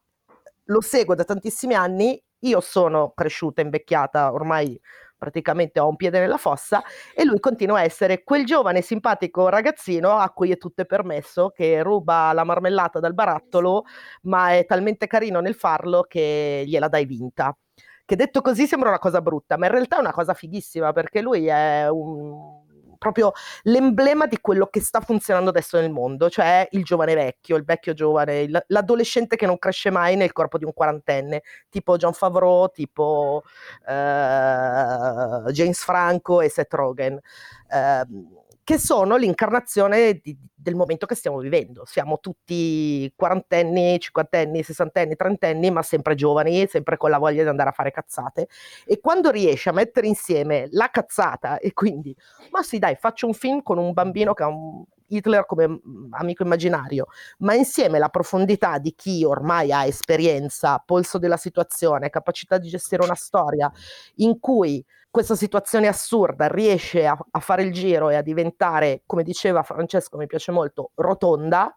lo seguo da tantissimi anni. Io sono cresciuta, invecchiata, ormai praticamente ho un piede nella fossa e lui continua a essere quel giovane simpatico ragazzino a cui è tutto permesso, che ruba la marmellata dal barattolo, ma è talmente carino nel farlo che gliela dai vinta. Che detto così sembra una cosa brutta, ma in realtà è una cosa fighissima perché lui è un- proprio l'emblema di quello che sta funzionando adesso nel mondo, cioè il giovane vecchio, il vecchio giovane, il- l'adolescente che non cresce mai nel corpo di un quarantenne, tipo John Favreau, tipo eh, James Franco e Seth Rogen, ehm, che sono l'incarnazione di- del momento che stiamo vivendo. Siamo tutti quarantenni, cinquantenni, sessantenni, trentenni, ma sempre giovani, sempre con la voglia di andare a fare cazzate. E quando riesci a mettere insieme la cazzata e quindi, ma sì dai, faccio un film con un bambino che ha un Hitler come mm, amico immaginario, ma insieme la profondità di chi ormai ha esperienza, polso della situazione, capacità di gestire una storia in cui questa situazione assurda riesce a, a fare il giro e a diventare, come diceva Francesco, mi piace molto, rotonda.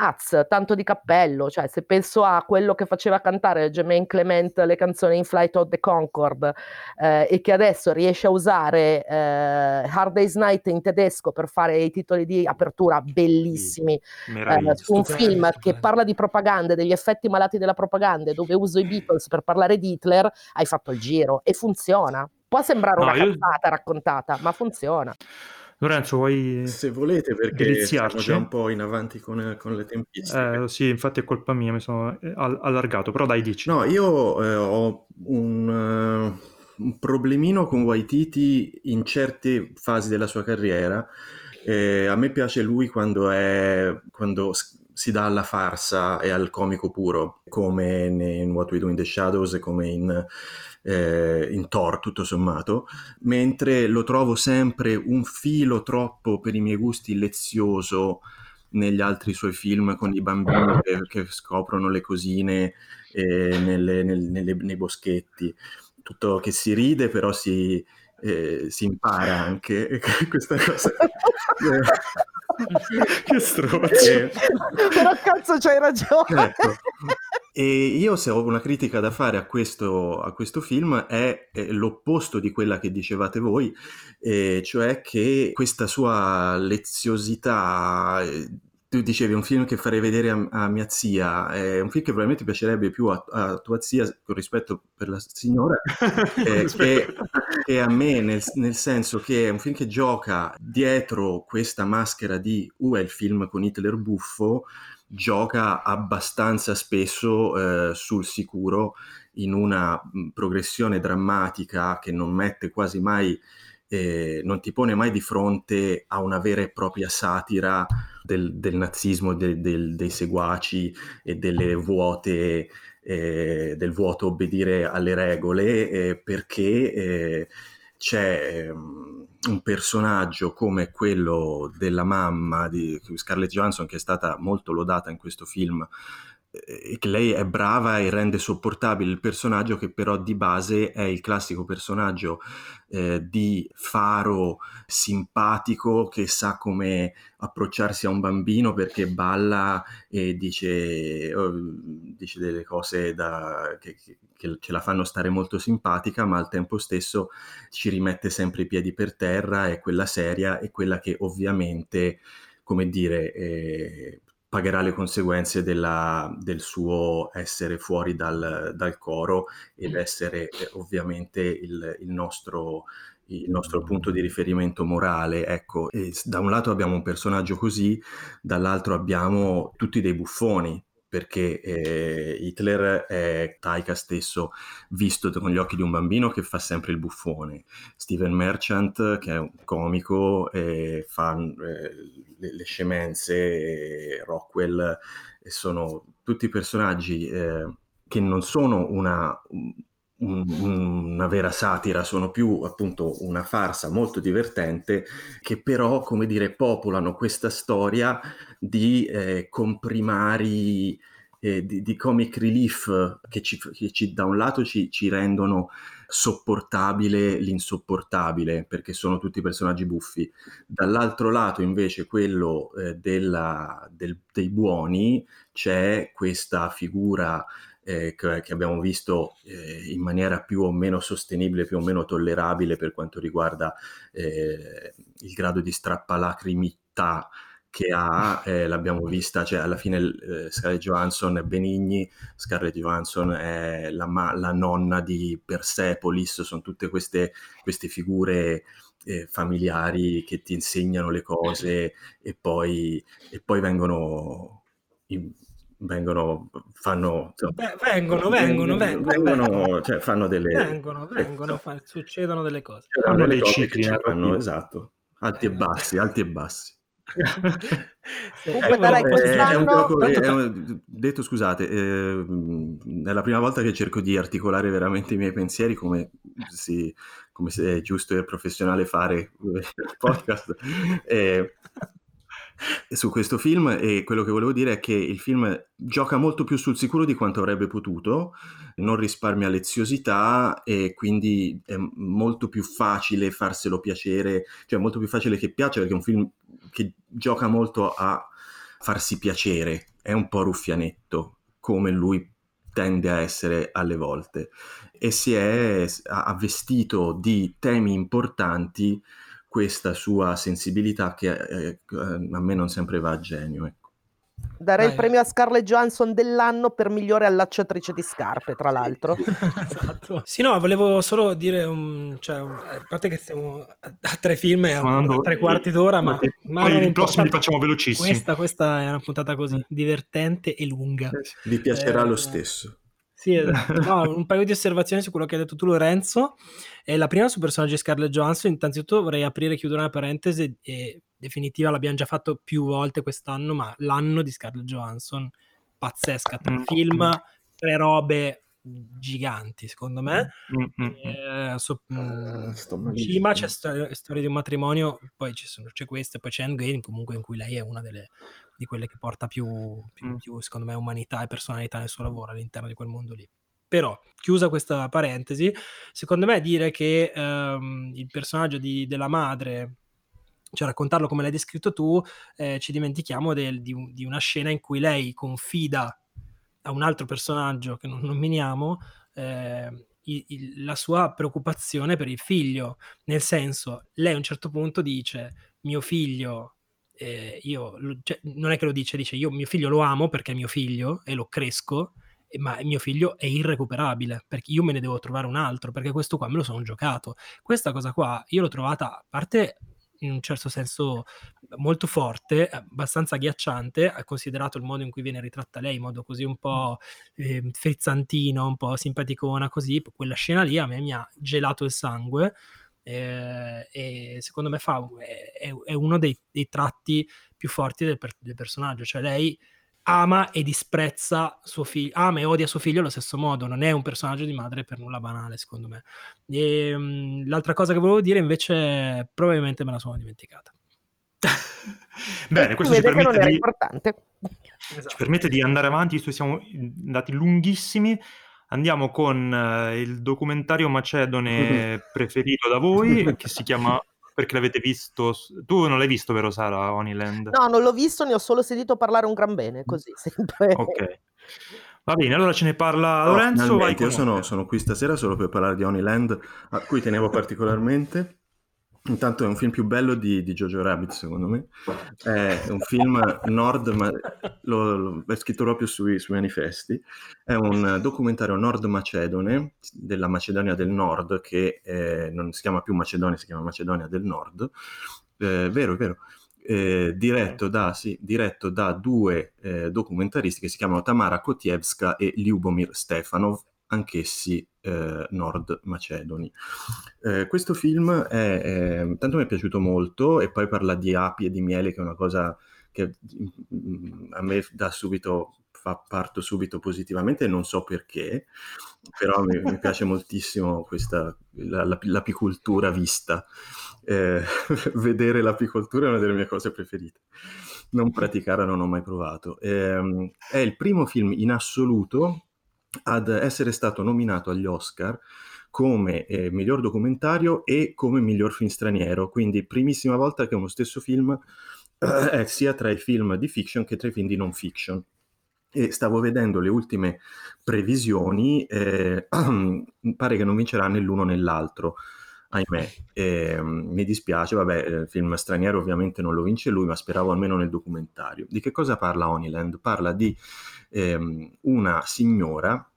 Az, tanto di cappello, cioè se penso a quello che faceva cantare Jermaine Clement le canzoni in Flight of the Concord eh, e che adesso riesce a usare eh, Hard Day's Night in tedesco per fare i titoli di apertura bellissimi eh, Meraviglioso. su un film che parla di propaganda, degli effetti malati della propaganda, dove uso i Beatles per parlare di Hitler, hai fatto il giro e funziona. Può sembrare No, una io- raccontata, ma funziona. Lorenzo, vuoi... Se volete, perché siamo già un po' in avanti con, con le tempistiche. Eh, sì, infatti è colpa mia, mi sono eh, all- allargato, però dai, dici. No, io eh, ho un, eh, un problemino con Waititi in certe fasi della sua carriera. Eh, a me piace lui quando, è, quando si dà alla farsa e al comico puro, come in, in What We Do in the Shadows e come in, eh, in Thor, tutto sommato, mentre lo trovo sempre un filo troppo, per i miei gusti, lezioso negli altri suoi film con i bambini che, che scoprono le cosine eh, nelle- nel- nelle- nei boschetti. Tutto che si ride, però si, eh, si impara anche [LAUGHS] questa cosa. [LAUGHS] che stronzo. Eh, Però cazzo c'hai ragione. Ecco. E io se ho una critica da fare a questo, a questo film è, è l'opposto di quella che dicevate voi, eh, cioè che questa sua leziosità, eh, tu dicevi un film che farei vedere a, a mia zia, è un film che probabilmente piacerebbe più a, a tua zia con rispetto per la signora, [LAUGHS] eh, che, che a me, nel, nel senso che è un film che gioca dietro questa maschera di uh, è il film con Hitler buffo, gioca abbastanza spesso eh, sul sicuro in una mh, progressione drammatica che non mette quasi mai, eh, non ti pone mai di fronte a una vera e propria satira del, del nazismo, de- del- dei seguaci e delle vuote, eh, del vuoto obbedire alle regole, eh, perché eh, c'è ehm, un personaggio come quello della mamma di Scarlett Johansson che è stata molto lodata in questo film eh, che lei è brava e rende sopportabile il personaggio che però di base è il classico personaggio eh, di faro simpatico che sa come approcciarsi a un bambino perché balla e dice, oh, dice delle cose da, che- che ce la fanno stare molto simpatica ma al tempo stesso ci rimette sempre i piedi per terra, è quella seria e quella che ovviamente, come dire, eh, pagherà le conseguenze della- del suo essere fuori dal, dal coro ed essere eh, ovviamente il, il nostro il nostro punto di riferimento morale, ecco, e da un lato abbiamo un personaggio così, dall'altro abbiamo tutti dei buffoni, perché eh, Hitler è Taika stesso visto con gli occhi di un bambino che fa sempre il buffone, Steven Merchant che è un comico e fa eh, le, le scemenze, e Rockwell, sono tutti personaggi eh, che non sono una, un- una vera satira, sono più appunto una farsa molto divertente che però, come dire, popolano questa storia di eh, comprimari, eh, di, di comic relief che, ci, che ci- da un lato ci, ci rendono sopportabile l'insopportabile perché sono tutti personaggi buffi, dall'altro lato invece quello eh, della- del- dei buoni c'è questa figura eh, che, abbiamo visto eh, in maniera più o meno sostenibile, più o meno tollerabile per quanto riguarda eh, il grado di strappalacrimità che ha, eh, l'abbiamo vista, cioè alla fine eh, Scarlett Johansson è Benigni, Scarlett Johansson è la, ma- la nonna di Persepolis, sono tutte queste, queste figure eh, familiari che ti insegnano le cose e poi, e poi vengono, in- vengono, fanno, insomma, Beh, vengono, vengono, vengono, vengono, cioè fanno delle... vengono, eh, vengono, insomma, fa- succedono delle cose. fanno Fanno dei cicli fanno, esatto, alti e bassi, alti e bassi. [LAUGHS] Comunque, dai, volevo- Eh, è un quest'anno- gioco- Tanto è fa- un- detto scusate, eh, è la prima volta che cerco di articolare veramente i miei pensieri come, si, come se è giusto e professionale fare [LAUGHS] il podcast eh, su questo film e quello che volevo dire è che il film gioca molto più sul sicuro di quanto avrebbe potuto, non risparmia leziosità e quindi è molto più facile farselo piacere, cioè molto più facile che piaccia perché è un film che gioca molto a farsi piacere, è un po' ruffianetto come lui tende a essere alle volte e si è ha ha vestito di temi importanti questa sua sensibilità che eh, a me non sempre va a genio. Ecco. Darei Vai. il premio a Scarlett Johansson dell'anno per migliore allacciatrice di scarpe, tra l'altro. [LAUGHS] esatto. Sì, no, volevo solo dire, un, cioè, a parte che stiamo a, tre film e a, a tre quarti d'ora, ma, Poi ma non i prossimi li facciamo velocissimi. Questa, questa è una puntata così, divertente e lunga. Vi piacerà Eh, lo stesso. Sì. [LAUGHS] No, un paio di osservazioni su quello che hai detto tu, Lorenzo. E la prima sul personaggio di Scarlett Johansson. Innanzitutto vorrei aprire e chiudere una parentesi. E definitiva, l'abbiamo già fatto più volte quest'anno, ma l'anno di Scarlett Johansson, pazzesca. Tre Mm. film, tre robe giganti, secondo me. Mm, mm, mm. Eh, so- malissimo. cima c'è sto- storia di un matrimonio, poi ci sono, c'è questa, poi c'è Endgame, comunque in cui lei è una delle, di quelle che porta più, più- Mm. più, secondo me, umanità e personalità nel suo lavoro all'interno di quel mondo lì. Però, chiusa questa parentesi, secondo me dire che ehm, il personaggio di- della madre, cioè raccontarlo come l'hai descritto tu, eh, ci dimentichiamo del- di, di una scena in cui lei confida a un altro personaggio che non nominiamo eh, i- il- la sua preoccupazione per il figlio. Nel senso, lei a un certo punto dice: Mio figlio, eh, io, cioè, non è che lo dice, dice: Io mio figlio lo amo perché è mio figlio e lo cresco. Ma mio figlio è irrecuperabile perché io me ne devo trovare un altro perché questo qua me lo sono giocato. Questa cosa qua io l'ho trovata a parte in un certo senso molto forte, abbastanza agghiacciante, ha considerato il modo in cui viene ritratta lei, in modo così un po' eh, frizzantino, un po' simpaticona, così, quella scena lì a me mi ha gelato il sangue eh, e secondo me fa, è, è uno dei, dei tratti più forti del, per- del personaggio, cioè lei ama e disprezza suo figlio, ama e odia suo figlio allo stesso modo, non è un personaggio di madre per nulla banale secondo me. E, mm, l'altra cosa che volevo dire invece probabilmente me la sono dimenticata. [LAUGHS] Bene, questo ci permette, di, importante. ci permette di andare avanti, visto che siamo andati lunghissimi. Andiamo con eh, il documentario macedone [LAUGHS] preferito da voi, che si chiama Perché l'avete visto? Tu non l'hai visto, vero Sara, Oniland? No, non l'ho visto, ne ho solo sentito parlare un gran bene, così [LAUGHS] sempre. Ok. Va bene, allora ce ne parla No, Lorenzo. Vai finalmente, io sono, sono qui stasera solo per parlare di Honeyland, a cui tenevo particolarmente. Intanto è un film più bello di, di Jojo Rabbit, secondo me. È un film nord, ma lo, lo- è scritto proprio sui, sui manifesti. È un documentario nord-macedone della Macedonia del Nord, che eh, non si chiama più Macedonia, si chiama Macedonia del Nord. Eh, vero, vero. Eh, diretto, da, sì, diretto da due eh, documentaristi che si chiamano Tamara Kotievska e Lyubomir Stefanov, anch'essi eh, nord macedoni. Eh, questo film è, è- tanto mi è piaciuto molto e poi parla di api e di miele che è una cosa che mm, a me dà subito fa parto subito positivamente non so perché però mi, mi piace moltissimo questa la- la- l'apicoltura vista. Eh, [LAUGHS] vedere l'apicoltura è una delle mie cose preferite. Non praticarla non ho mai provato. Ehm, è il primo film in assoluto ad essere stato nominato agli Oscar come eh, miglior documentario e come miglior film straniero, quindi primissima volta che uno stesso film eh, è sia tra i film di fiction che tra i film di non fiction. E stavo vedendo le ultime previsioni, eh, [CLEARS THROAT] pare che non vincerà né l'uno né l'altro, ahimè. Eh, mi dispiace, vabbè, il film straniero ovviamente non lo vince lui, ma speravo almeno nel documentario. Di che cosa parla Honeyland? Parla di ehm, una signora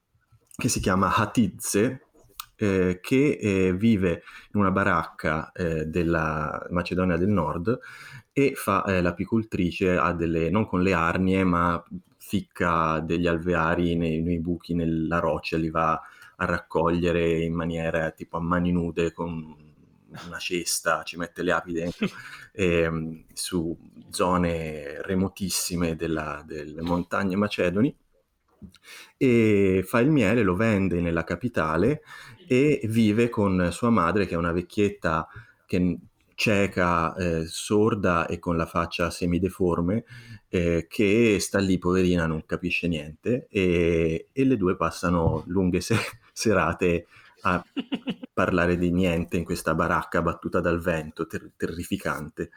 che si chiama Hatidze, eh, che eh, vive in una baracca eh, della Macedonia del Nord e fa eh, l'apicoltrice, delle, non con le arnie, ma ficca degli alveari nei, nei buchi nella roccia, li va a raccogliere in maniera tipo a mani nude con una cesta, ci mette le api dentro [LAUGHS] ehm, su zone remotissime della- delle montagne macedoni e fa il miele, lo vende nella capitale e vive con sua madre che è una vecchietta che cieca, eh, sorda e con la faccia semideforme eh, che sta lì poverina, non capisce niente e, e le due passano lunghe se- [LAUGHS] serate a parlare di niente in questa baracca battuta dal vento, ter- terrificante.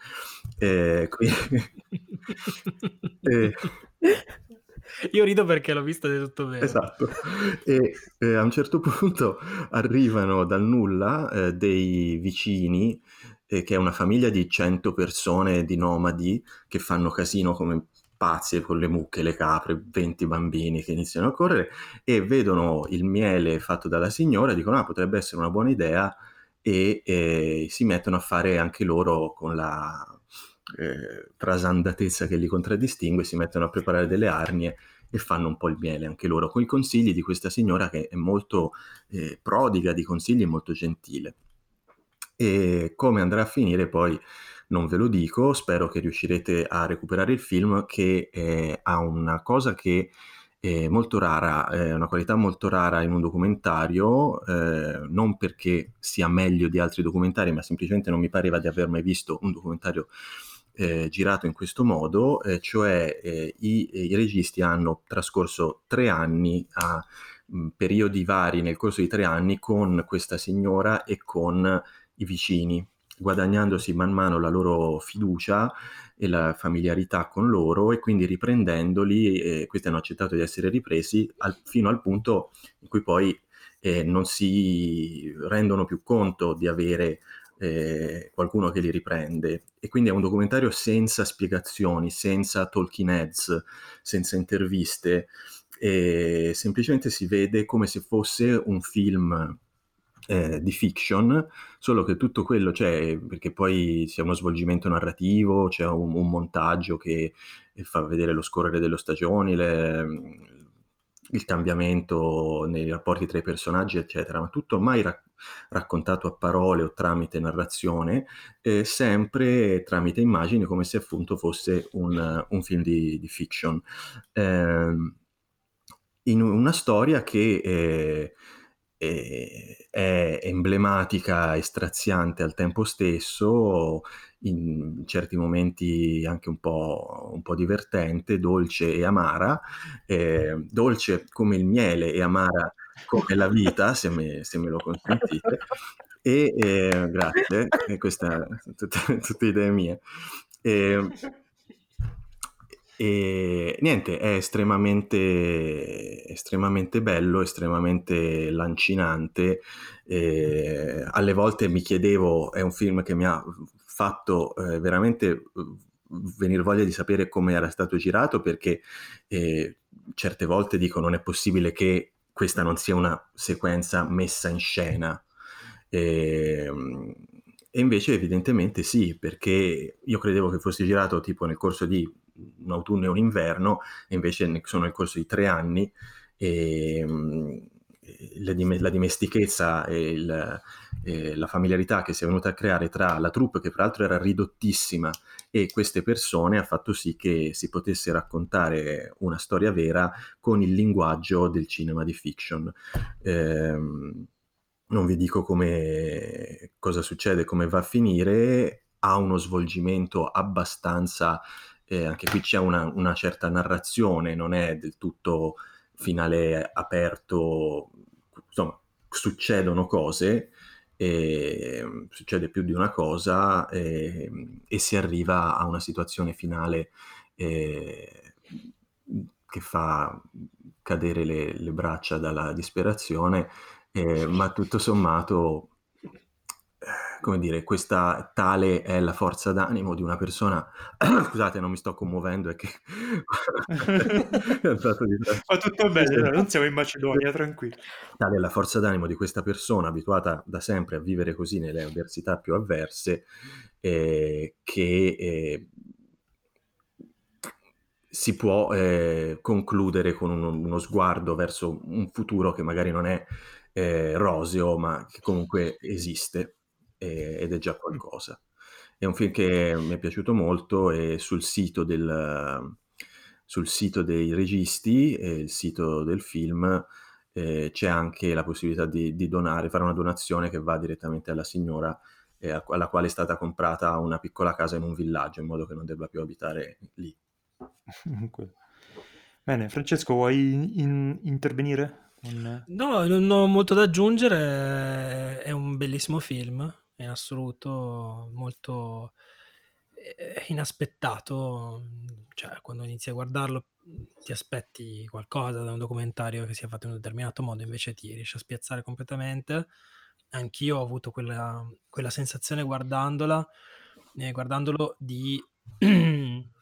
Eh, qui- [LAUGHS] eh, Io rido perché l'ho vista di tutto vero. Esatto. E eh, a un certo [LAUGHS] punto arrivano dal nulla eh, dei vicini, eh, che è una famiglia di 100 persone di nomadi che fanno casino come spazi con le mucche, le capre, 20 bambini che iniziano a correre e vedono il miele fatto dalla signora dicono ah potrebbe essere una buona idea e, e si mettono a fare anche loro con la eh, trasandatezza che li contraddistingue, si mettono a preparare delle arnie e fanno un po' il miele anche loro, con i consigli di questa signora che è molto eh, prodiga di consigli e molto gentile. E come andrà a finire poi non ve lo dico, spero che riuscirete a recuperare il film che eh, ha una cosa che è molto rara, è una qualità molto rara in un documentario, eh, non perché sia meglio di altri documentari, ma semplicemente non mi pareva di aver mai visto un documentario eh, girato in questo modo, eh, cioè eh, i, i, registi hanno trascorso tre anni a periodi vari nel corso di tre anni con questa signora e con i vicini, guadagnandosi man mano la loro fiducia e la familiarità con loro e quindi riprendendoli, eh, questi hanno accettato di essere ripresi al, fino al punto in cui poi eh, non si rendono più conto di avere eh, qualcuno che li riprende. E quindi è un documentario senza spiegazioni, senza talking heads, senza interviste, semplicemente si vede come se fosse un film eh, di fiction, solo che tutto quello c'è, perché poi c'è uno svolgimento narrativo, c'è un, un montaggio che fa vedere lo scorrere delle stagioni, le, il cambiamento nei rapporti tra i personaggi, eccetera, ma tutto ormai ra- raccontato a parole o tramite narrazione, eh, sempre tramite immagini, come se appunto fosse un, un film di, di fiction. Eh, in una storia che eh, è emblematica e straziante al tempo stesso, in certi momenti anche un po', un po divertente, dolce e amara, eh, dolce come il miele e amara come la vita, se me, se me lo consentite. E eh, grazie, e questa tutte, [LAUGHS] tutte idee mie. E, e niente, è estremamente, estremamente bello, estremamente lancinante. E alle volte mi chiedevo, è un film che mi ha fatto eh, veramente venire voglia di sapere come era stato girato perché eh, certe volte dico non è possibile che questa non sia una sequenza messa in scena. E, e invece evidentemente sì, perché io credevo che fosse girato tipo nel corso di un autunno e un inverno, e invece sono nel corso di tre anni. E, la, la, dimestichezza e, il, e, la familiarità che si è venuta a creare tra la troupe, che fra l'altro era ridottissima, e queste persone ha fatto sì che si potesse raccontare una storia vera con il linguaggio del cinema di fiction. Eh, non vi dico come, cosa succede, come va a finire, ha uno svolgimento abbastanza, eh, anche qui c'è una, una certa narrazione, non è del tutto finale aperto, insomma, succedono cose, e, succede più di una cosa e, e, si arriva a una situazione finale eh, che fa cadere le, le, braccia dalla disperazione, eh, ma tutto sommato come dire, questa tale è la forza d'animo di una persona. [CLEARS THROAT] Scusate, non mi sto commuovendo, è che [LAUGHS] fa tutto bene, non siamo in Macedonia, tranquillo. Tale è la forza d'animo di questa persona abituata da sempre a vivere così nelle avversità più avverse, eh, che eh, si può eh, concludere con uno, uno, sguardo verso un futuro che magari non è eh, roseo, ma che comunque esiste ed è già qualcosa. È un film che mi è piaciuto molto e sul sito, del, sul sito dei registi e il sito del film eh, c'è anche la possibilità di, di, donare, fare una donazione che va direttamente alla signora eh, alla quale è stata comprata una piccola casa in un villaggio in modo che non debba più abitare lì. Bene, Francesco, vuoi in, intervenire? No, non ho molto da aggiungere, è un bellissimo film, in assoluto molto eh, inaspettato. Cioè, quando inizi a guardarlo ti aspetti qualcosa da un documentario che sia fatto in un determinato modo, invece ti riesce a spiazzare completamente. Anch'io ho avuto quella, quella sensazione guardandola, eh, guardandolo di [CLEARS THROAT]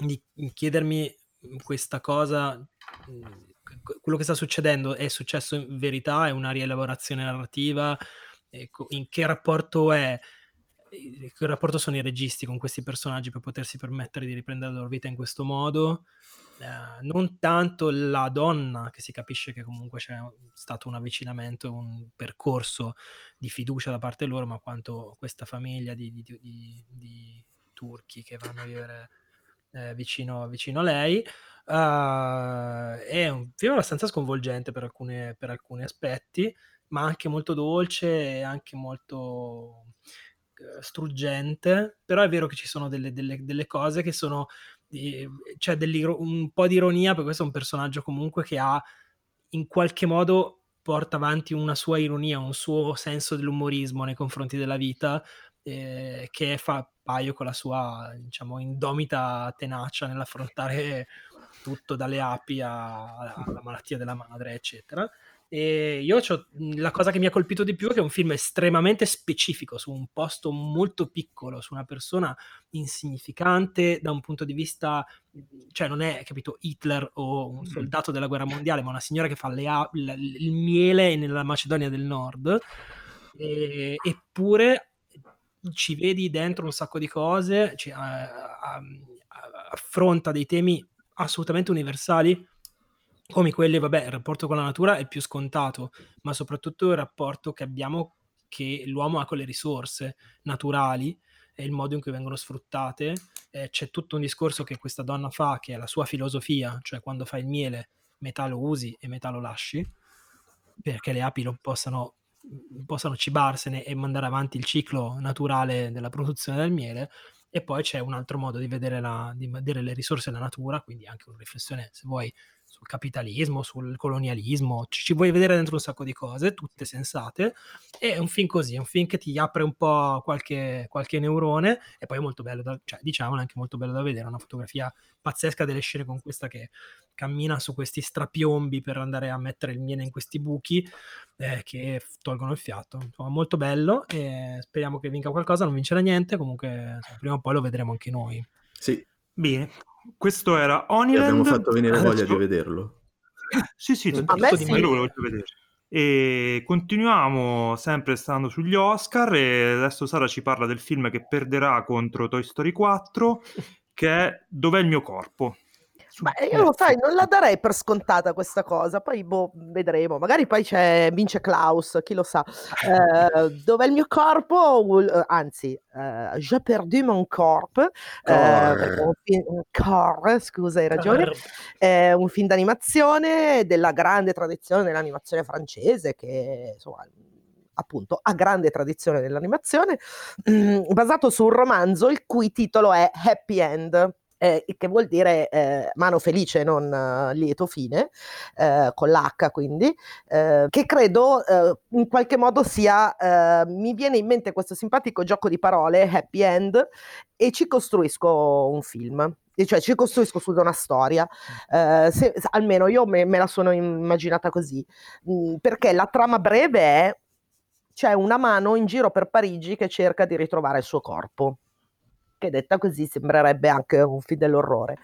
di chiedermi questa cosa, quello che sta succedendo è successo in verità, è una rielaborazione narrativa, ecco, in che rapporto è che rapporto sono i registi con questi personaggi per potersi permettere di riprendere la loro vita in questo modo. Eh, non tanto la donna, che si capisce che comunque c'è stato un avvicinamento, un percorso di fiducia da parte loro, ma quanto questa famiglia di, di, di, di turchi che vanno a vivere eh, vicino, vicino, a lei. Uh, è un film abbastanza sconvolgente per, alcune, per alcuni aspetti, ma anche molto dolce e anche molto struggente, però è vero che ci sono delle, delle, delle cose che sono, eh, c'è un po' di ironia, perché questo è un personaggio comunque che ha in qualche modo porta avanti una sua ironia, un suo senso dell'umorismo nei confronti della vita, eh, che fa paio con la sua, diciamo, indomita tenacia nell'affrontare tutto dalle api alla malattia della madre, eccetera. E io la cosa che mi ha colpito di più è che è un film estremamente specifico su un posto molto piccolo, su una persona insignificante da un punto di vista, cioè non è capito Hitler o un soldato della guerra mondiale, ma una signora che fa le, il, il miele nella Macedonia del Nord. E, eppure ci vedi dentro un sacco di cose, cioè, affronta dei temi assolutamente universali come quelli, vabbè, il rapporto con la natura è più scontato, ma soprattutto il rapporto che abbiamo, che l'uomo ha con le risorse naturali e il modo in cui vengono sfruttate. Eh, c'è tutto un discorso che questa donna fa, che è la sua filosofia, cioè quando fai il miele, metà lo usi e metà lo lasci, perché le api non possano, possano cibarsene e mandare avanti il ciclo naturale della produzione del miele. E poi c'è un altro modo di vedere, la, di vedere le risorse della natura, quindi anche una riflessione, se vuoi, sul capitalismo, sul colonialismo, ci, ci, vuoi vedere dentro un sacco di cose, tutte sensate, e è un film così, è un film che ti apre un po' qualche, qualche neurone, e poi è molto bello, da, cioè diciamo anche molto bello da vedere, una fotografia pazzesca delle scene con questa che cammina su questi strapiombi per andare a mettere il miele in questi buchi eh, che tolgono il fiato. Insomma, molto bello e speriamo che vinca qualcosa, non vincerà niente, comunque prima o poi lo vedremo anche noi. Sì. Bene, questo era Oniland. abbiamo fatto venire Adesso... voglia di vederlo. [LAUGHS] sì, sì, di me, lo voglio vedere. E continuiamo sempre stando sugli Oscar e adesso Sara ci parla del film che perderà contro Toy Story 4 [LAUGHS] che è Dov'è il mio corpo? Ma io lo sai, non la darei per scontata questa cosa, poi boh, vedremo. Magari poi c'è, vince Klaus, chi lo sa. Eh, dov'è il mio corpo? Uh, anzi, uh, J'ai perdu mon corps. Uh, film, Cor, scusa, hai ragione. È un film d'animazione della grande tradizione dell'animazione francese che insomma appunto ha grande tradizione nell'animazione, [CLEARS THROAT] basato su un romanzo il cui titolo è Happy End eh, che vuol dire eh, mano felice, non uh, lieto fine, eh, con l'H quindi, eh, che credo eh, in qualche modo sia, eh, mi viene in mente questo simpatico gioco di parole, happy end, e ci costruisco un film. Cioè ci costruisco su una storia, eh, se, almeno io me, me, la sono immaginata così, mh, perché la trama breve è c'è una mano in giro per Parigi che cerca di ritrovare il suo corpo che detta così sembrerebbe anche un film dell'orrore.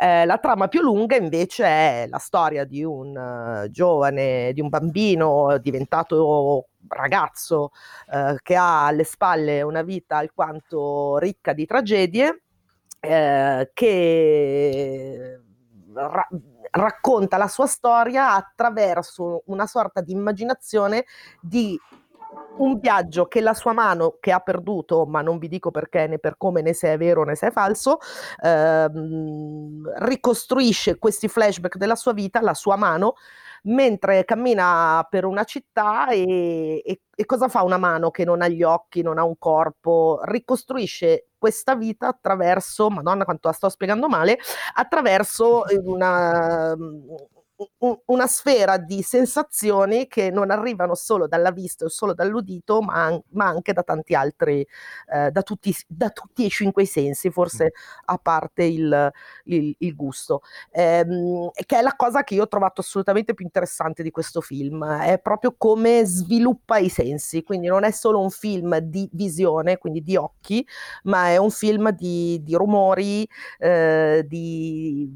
Eh, la trama più lunga invece è la storia di un uh, giovane, di un bambino diventato ragazzo uh, che ha alle spalle una vita alquanto ricca di tragedie, eh, che ra- racconta la sua storia attraverso una sorta di immaginazione di un viaggio che la sua mano, che ha perduto, ma non vi dico perché né per come né se è vero né se è falso, ehm, ricostruisce questi flashback della sua vita, la sua mano, mentre cammina per una città e, e, e cosa fa una mano che non ha gli occhi, non ha un corpo? Ricostruisce questa vita attraverso, madonna quanto la sto spiegando male, attraverso [LAUGHS] una una sfera di sensazioni che non arrivano solo dalla vista o solo dall'udito, ma, an- ma anche da tanti altri, eh, da, tutti, da, tutti, e cinque i sensi, forse a parte il, il, il gusto. Ehm, che è la cosa che io ho trovato assolutamente più interessante di questo film, è proprio come sviluppa i sensi, quindi non è solo un film di visione, quindi di occhi, ma è un film di, di rumori, eh, di,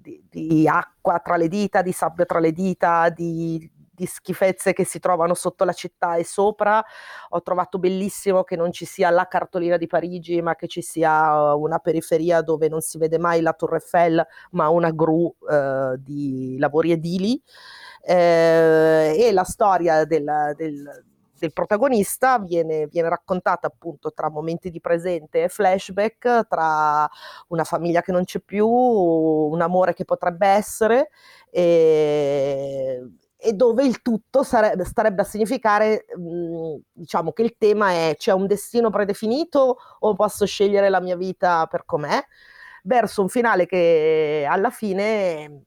di, di acqua tra le dita di sabbia tra le dita, di, di schifezze che si trovano sotto la città e sopra. Ho trovato bellissimo che non ci sia la cartolina di Parigi, ma che ci sia una periferia dove non si vede mai la Tour Eiffel, ma una gru eh, di lavori edili. Eh, e la storia del, del, del protagonista viene, viene, raccontata appunto tra momenti di presente e flashback, tra una famiglia che non c'è più, un amore che potrebbe essere e, e dove il tutto sarebbe, starebbe a significare, mh, diciamo che il tema è c'è un destino predefinito o posso scegliere la mia vita per com'è, verso un finale che alla fine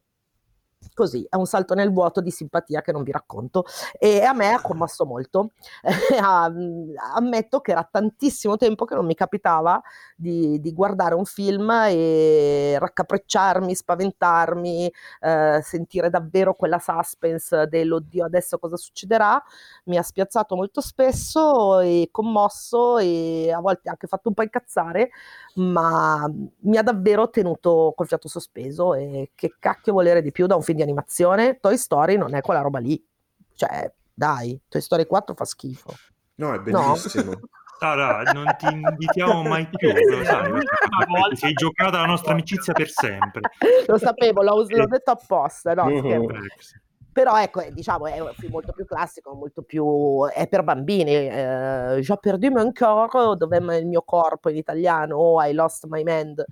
così è un salto nel vuoto di simpatia che non vi racconto. E a me ha commosso molto. [LAUGHS] Ammetto che era tantissimo tempo che non mi capitava di, di guardare un film e raccapricciarmi spaventarmi eh, sentire davvero quella suspense dell'oddio adesso cosa succederà? Mi ha spiazzato molto spesso e commosso e a volte anche fatto un po' incazzare ma mi ha davvero tenuto col fiato sospeso e che cacchio volere di più da un film di animazione, Toy Story non è quella roba lì. Cioè, dai, Toy Story 4 fa schifo. No, è bellissimo. No? Sara, non ti invitiamo mai più, lo sai, [LAUGHS] sei giocata la nostra amicizia per sempre. Lo sapevo, l'ho, l'ho detto apposta, no? Mm-hmm. Però ecco, diciamo, è un film molto più classico, molto più... è per bambini. Eh, J'ai perdu mon corps, dov'è il mio corpo in italiano, o I lost my mind,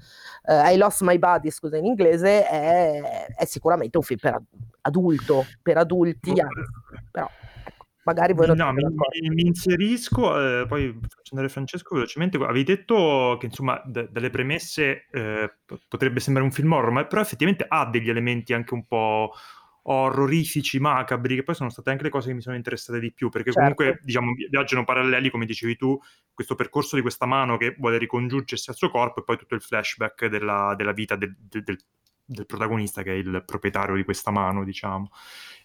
eh, I lost my body, scusa, in inglese, è, è sicuramente un film per adulto, per adulti, però ecco, magari voi non no, mi, mi, inserisco, eh, poi faccio andare Francesco velocemente. Avevi detto che insomma d- dalle premesse eh, potrebbe sembrare un film horror, ma però effettivamente ha degli elementi anche un po' horrorifici, macabri, che poi sono state anche le cose che mi sono interessate di più, perché certo. comunque, diciamo, viaggiano paralleli, come dicevi tu, questo percorso di questa mano che vuole ricongiungersi al suo corpo e poi tutto il flashback della, della vita del, del, del, protagonista, che è il proprietario di questa mano, diciamo.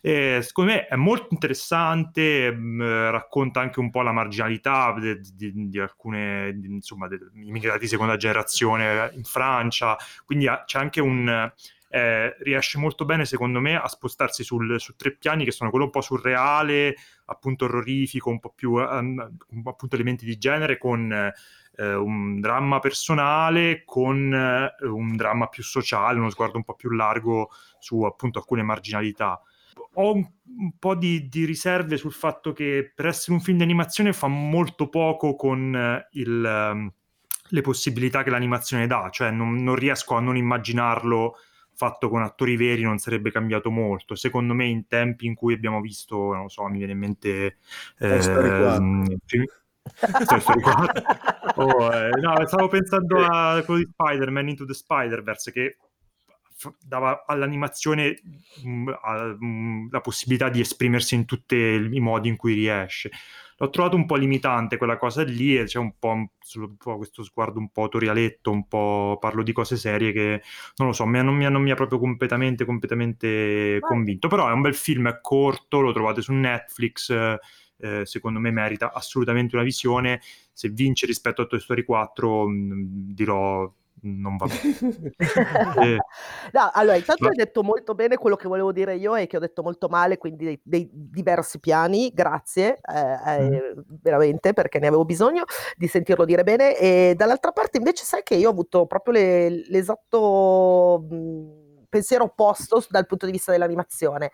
E secondo me è molto interessante, mh, mm, racconta anche un po' la marginalità di, di, di alcune, di, insomma, immigrati di seconda generazione in Francia, quindi ha, c'è anche un eh, riesce molto bene, secondo me, a spostarsi sul, su tre piani che sono quello un po' surreale, appunto orrorifico, un po' più um, appunto elementi di genere, con eh, un dramma personale, con eh, un dramma più sociale, uno sguardo un po' più largo su appunto alcune marginalità. Ho un, un po' di, di, riserve sul fatto che per essere un film di animazione fa molto poco con eh, il, um, le possibilità che l'animazione dà, cioè non, non riesco a non immaginarlo fatto con attori veri non sarebbe cambiato molto. Secondo me, in tempi in cui abbiamo visto, non so, mi viene in mente. Eh, [LAUGHS] oh, eh, no, stavo pensando a quello di Spider-Man Into the Spider-Verse che dava all'animazione mh, mm, a, mh, mm, la possibilità di esprimersi in tutti i modi in cui riesce l'ho trovato un po' limitante quella cosa lì e c'è un po', un po', questo sguardo un po' torialetto, un po' parlo di cose serie che non lo so, mi, non, mi, non mi ha proprio completamente, completamente convinto, però è un bel film, è corto, lo trovate su Netflix, eh, secondo me merita assolutamente una visione, se vince rispetto a Toy Story 4 mh, dirò non va bene. [LAUGHS] eh. no, allora, intanto Ma... hai detto molto bene quello che volevo dire io e che ho detto molto male, quindi dei, dei diversi piani, grazie, eh, mm. eh, veramente, perché ne avevo bisogno di sentirlo dire bene. E dall'altra parte invece sai che io ho avuto proprio le, l'esatto... Mh, pensiero opposto dal punto di vista dell'animazione.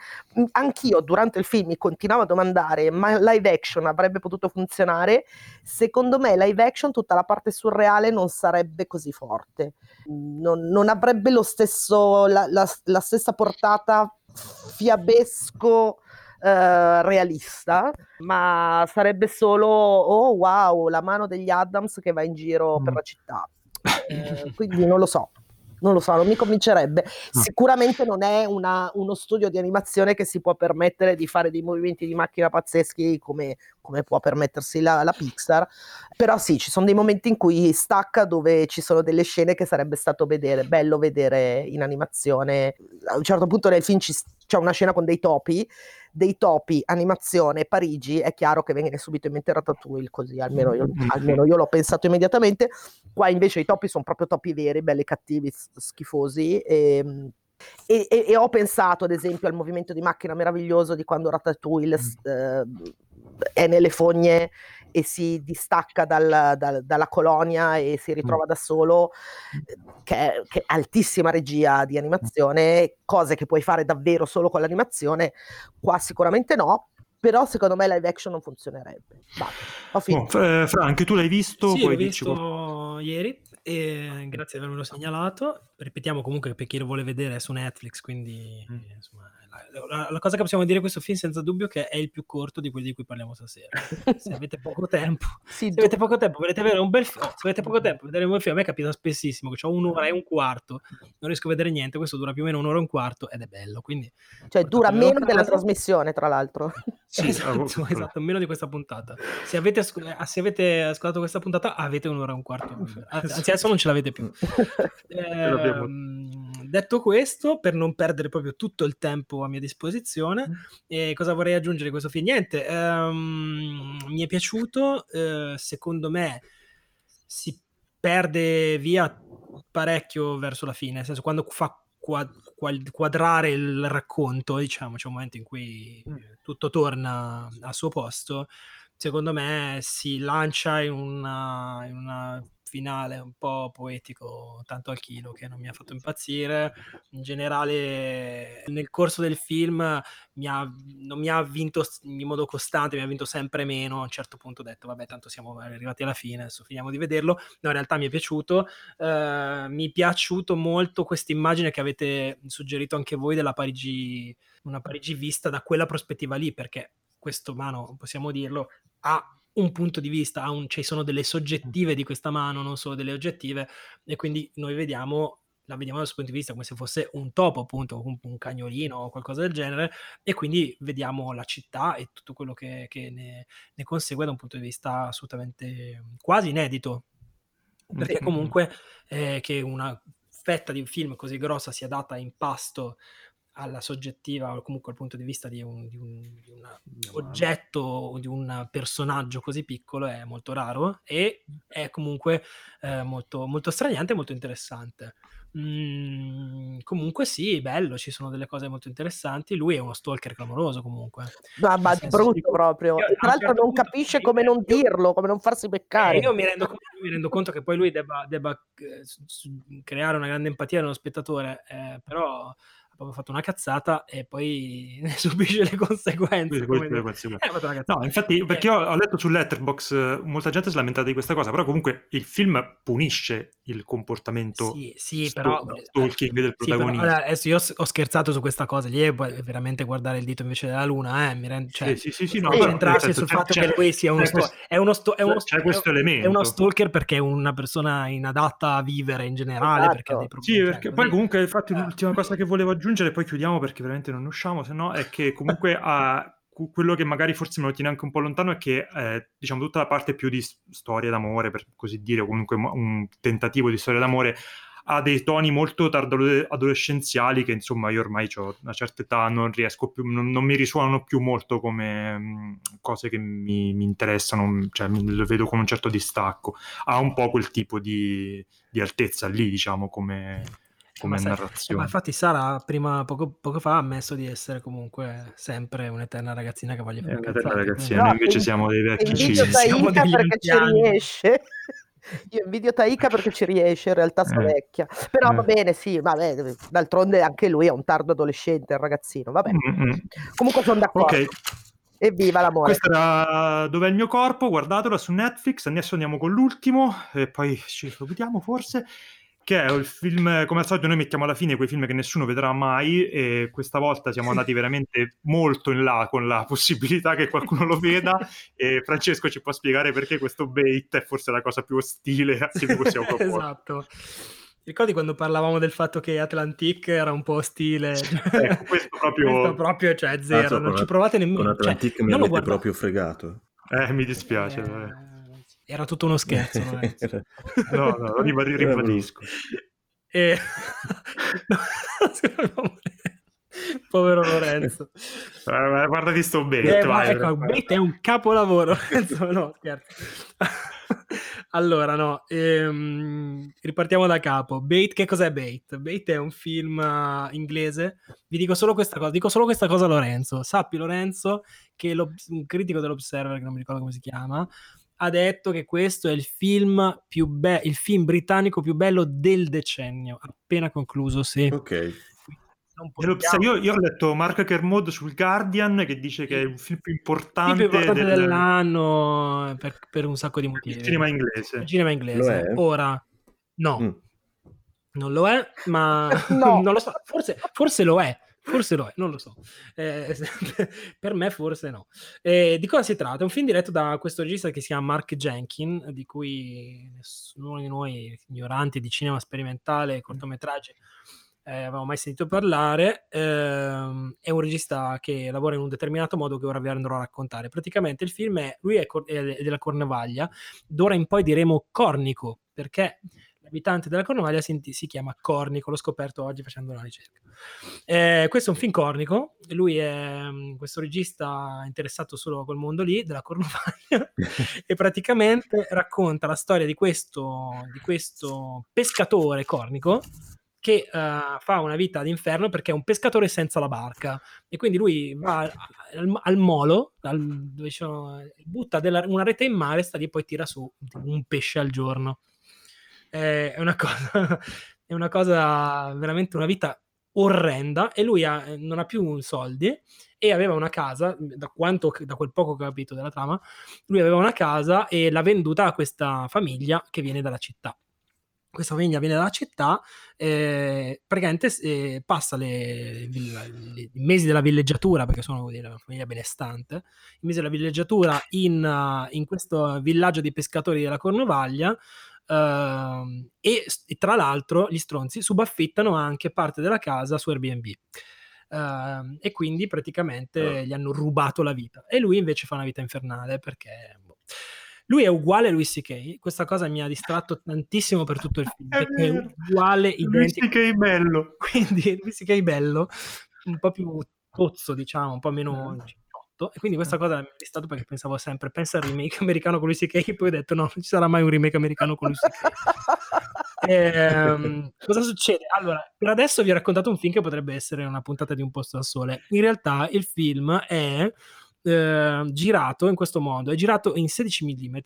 Anch'io durante il film mi continuavo a domandare, ma live action avrebbe potuto funzionare? Secondo me live action tutta la parte surreale non sarebbe così forte, non, non avrebbe lo stesso, la, la, la stessa portata fiabesco Uh, realista, ma sarebbe solo oh wow, la mano degli Adams che va in giro mm. per la città. Uh, quindi non lo so. Non lo so, non mi convincerebbe. Sicuramente non è una, uno studio di animazione che si può permettere di fare dei movimenti di macchina pazzeschi come, come può permettersi la, la, Pixar, però sì, ci sono dei momenti in cui stacca dove ci sono delle scene che sarebbe stato vedere, bello vedere in animazione. A un certo punto nel film ci, c'è una scena con dei topi, dei topi, animazione, Parigi, è chiaro che viene subito in mente Ratatouille, così almeno io, almeno io l'ho pensato immediatamente. Qua invece i topi sono proprio topi veri, belli cattivi, schifosi. Ehm, e, e, e, ho pensato ad esempio al movimento di macchina meraviglioso di quando Ratatouille mm. eh, è nelle fogne e si distacca dal, dal, dalla colonia e si ritrova mm. da solo, che è, che è, altissima regia di animazione, cose che puoi fare davvero solo con l'animazione, qua sicuramente no, però secondo me live action non funzionerebbe. Va, ho finito. Oh, eh, Fra, anche tu l'hai visto? Sì, l'ho visto ieri e grazie di avermelo segnalato. Ripetiamo comunque per chi lo vuole vedere è su Netflix, quindi mm. insomma, la, la, cosa che possiamo dire di questo film senza dubbio è che è il più corto di quelli di cui parliamo stasera. se avete poco tempo, [LAUGHS] sì, se avete poco tempo, volete vedere un bel film, se avete poco tempo, vedere un bel film, a me capita spessissimo che ho un'ora e un quarto, non riesco a vedere niente, questo dura più o meno un'ora e un quarto ed è bello, quindi... Cioè dura meno della trasmissione, tra l'altro. Sì, [LAUGHS] esatto, [LAUGHS] esatto, meno di questa puntata. Se avete, se avete ascoltato questa puntata avete un'ora e un quarto, anzi adesso non ce l'avete più. [LAUGHS] Eh, detto questo, per non perdere proprio tutto il tempo a mia disposizione. Mm. E cosa vorrei aggiungere questo film? Niente, um, mi è piaciuto, uh, secondo me si perde via parecchio verso la fine, nel senso quando fa quadrare il racconto, diciamo, c'è un momento in cui mm. tutto torna al suo posto, secondo me si lancia in una, in una finale un po' poetico, tanto al chilo, che non mi ha fatto impazzire. In generale, nel corso del film mi ha, non mi ha vinto in modo costante, mi ha vinto sempre meno. A un certo punto ho detto, vabbè, tanto siamo arrivati alla fine, adesso finiamo di vederlo. No, in realtà mi è piaciuto. Uh, mi è piaciuto molto questa immagine che avete suggerito anche voi della Parigi, una Parigi vista da quella prospettiva lì, perché questo, mano, possiamo dirlo, ha un punto di vista, un, ci sono delle soggettive di questa mano, non solo delle oggettive, e quindi noi vediamo la vediamo dal suo punto di vista come se fosse un topo, appunto, un, un cagnolino o qualcosa del genere, e quindi vediamo la città e tutto quello che, che ne, ne, consegue da un punto di vista assolutamente quasi inedito. Perché comunque eh, che una fetta di un film così grossa sia data in pasto alla soggettiva o comunque al punto di vista di un, di un, di una, oggetto o di un personaggio così piccolo è molto raro e è comunque eh, molto, molto straniante e molto interessante. Mm, comunque sì, bello, ci sono delle cose molto interessanti. Lui è uno stalker clamoroso comunque. Ma, ma brutto di... proprio. Io, tra l'altro certo non capisce come non dirlo, come non farsi beccare. Eh, io mi rendo, mi rendo, conto che poi lui debba, debba eh, creare una grande empatia nello spettatore, eh, però proprio fatto una cazzata e poi [LAUGHS] ne subisce le conseguenze. Le conseguenze. Eh, no, infatti, perché io ho letto su Letterbox, molta gente si è lamentata di questa cosa, però comunque il film punisce il comportamento sì, sì, sto, però, stalking del protagonista. Sì, però, adesso io ho scherzato su questa cosa, lì è veramente guardare il dito invece della luna, eh, mi rendo, cioè, sì, sì, sì, no, concentrarsi sul fatto che lui sia uno, sto, è uno, sto, è uno, c'è questo elemento. È uno stalker perché è una persona inadatta a vivere in generale, esatto. perché ha dei problemi. Sì, perché cioè, poi comunque infatti l'ultima cosa che volevo aggiungere, poi chiudiamo perché veramente non usciamo, se no è che comunque [LAUGHS] ha quello che magari forse me lo tiene anche un po' lontano è che eh, diciamo tutta la parte più di storia d'amore, per così dire, o comunque un tentativo di storia d'amore ha dei toni molto tardo-adolescenziali che insomma io ormai ho una certa età, non riesco più, non, non mi risuonano più molto come mh, mm, cose che mi, mi interessano, cioè lo vedo con un certo distacco. Ha un po' quel tipo di, di altezza lì, diciamo, come come ma narrazione. Ma infatti Sara prima, poco, poco, fa ha ammesso di essere comunque sempre un'eterna ragazzina che voglio fare. Un'eterna ragazzina, noi invece siamo dei vecchi ci siamo perché ci riesce. Io invidio Taika perché ci [LAUGHS] riesce, in realtà sono eh. vecchia. Però eh. va bene, sì, vabbè, d'altronde anche lui è un tardo adolescente, il ragazzino, vabbè. Mm-hmm. Comunque sono d'accordo. Ok. Evviva l'amore. Questo era Dov'è il mio corpo? Guardatelo su Netflix. Adesso andiamo con l'ultimo e poi ci salutiamo forse che è il film, come al solito noi mettiamo alla fine quei film che nessuno vedrà mai e questa volta siamo andati veramente molto in là con la possibilità che qualcuno lo veda [LAUGHS] e Francesco ci può spiegare perché questo bait è forse la cosa più ostile a cui possiamo [LAUGHS] proporre. esatto. Ricordi quando parlavamo del fatto che Atlantic era un po' stile? Ecco, questo proprio... questo proprio, cioè, zero, Cazzo, non con ci At- provate nemmeno. Con Atlantic cioè, mi non lo avete guardate. proprio fregato. Eh, mi dispiace. Eh. Era tutto uno scherzo. [LAUGHS] No, no, lo ribad- ribadisco. E... [LAUGHS] [LAUGHS] Povero Lorenzo. Eh, guardati sto bene. Eh, ma ecco, Bait è un capolavoro. No, allora, no, ehm, ripartiamo da capo. Bait, che cos'è Bait? Bait è un film uh, inglese. Vi dico solo questa cosa, dico solo questa cosa a Lorenzo. Sappi Lorenzo che un critico dell'Observer, che non mi ricordo come si chiama, ha detto che questo è il film più bello, il film britannico più bello del decennio, appena concluso, sì. Ok. Io, possiamo- io- io ho letto Mark Kermode sul Guardian che dice che è il film più il importante, più importante del, dell'anno per, per un sacco di motivi. del cinema inglese. Il cinema inglese. Ora, no, Mm. non lo è, ma [LAUGHS] No. non lo so. Forse, forse lo è. Forse lo è, non lo so. Eh, [LAUGHS] per me forse no. Eh, di cosa si tratta? È un film diretto da questo regista che si chiama Mark Jenkin, di cui nessuno di noi ignoranti di cinema sperimentale e cortometraggi eh, avevamo mai sentito parlare. Ehm, è un regista che lavora in un determinato modo che ora vi andrò a raccontare. Praticamente il film è, lui è, cor- è della Cornevaglia, d'ora in poi diremo Cornico, perché l'abitante della Cornovaglia si, si chiama Cornico, l'ho scoperto oggi facendo una ricerca. Eh, questo è un film cornico, lui è mm, questo regista interessato solo a quel mondo lì, della Cornovaglia, [LAUGHS] e praticamente racconta la storia di questo, di questo pescatore cornico che eh, fa una vita d'inferno perché è un pescatore senza la barca e quindi lui va al, al molo, al- dove butta della- una rete in mare, sta lì e poi tira su un pesce al giorno. Eh, È una [LAUGHS] cosa, è una cosa veramente una vita orrenda e lui ha- non ha più soldi e aveva una casa, da, quanto, da quel poco che ho capito della trama, lui aveva una casa e l'ha venduta a questa famiglia che viene dalla città. Questa famiglia viene dalla città, eh, praticamente eh, passa i mesi della villeggiatura, perché sono dire, una famiglia benestante, i mesi della villeggiatura in, in questo villaggio di pescatori della Cornovaglia, ehm, e, e tra l'altro gli stronzi subaffittano anche parte della casa su Airbnb. Ehm, e quindi praticamente gli hanno rubato la vita. E lui invece fa una vita infernale perché boh. lui è uguale a Louis C.K. Questa cosa mi ha distratto tantissimo per tutto il [LAUGHS] film. È è uguale, identico. sì che è bello. [LAUGHS] Quindi Louis C.K. bello, un po' più [LAUGHS] tozzo, diciamo, un po' meno cicciotto. E quindi questa cosa mi ha distrattato perché pensavo sempre, pensa al remake americano con Louis C.K. Poi ho detto no, non ci sarà mai un remake americano con Louis [LAUGHS] C.K. Ehm, cosa succede? Allora, per adesso vi ho raccontato un film che potrebbe essere una puntata di Un posto al sole. In realtà il film è eh, girato in questo modo, è girato in 16 mm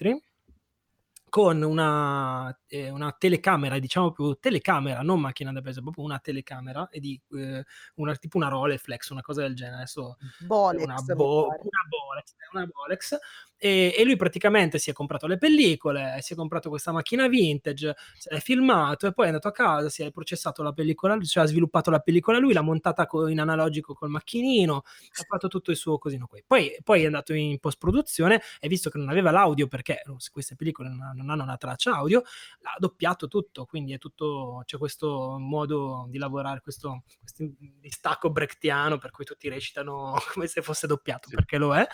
con una, eh, una telecamera, diciamo più telecamera, non macchina da peso, proprio una telecamera e di eh, una, tipo una Rolleiflex, una cosa del genere. Adesso Bolex, una, bo- una Bolex, una Bolex. E, e lui praticamente si è comprato le pellicole, si è comprato questa macchina vintage, è filmato e poi è andato a casa, si è processato la pellicola, cioè ha sviluppato la pellicola lui, l'ha montata co- in analogico col macchinino, ha fatto tutto il suo cosino qui. Poi, poi è andato in post-produzione e visto che non aveva l'audio, perché queste pellicole non, non hanno una traccia audio, l'ha doppiato tutto, quindi è tutto, c'è questo modo di lavorare, questo, questo distacco brechtiano per cui tutti recitano [LAUGHS] come se fosse doppiato, perché lo è.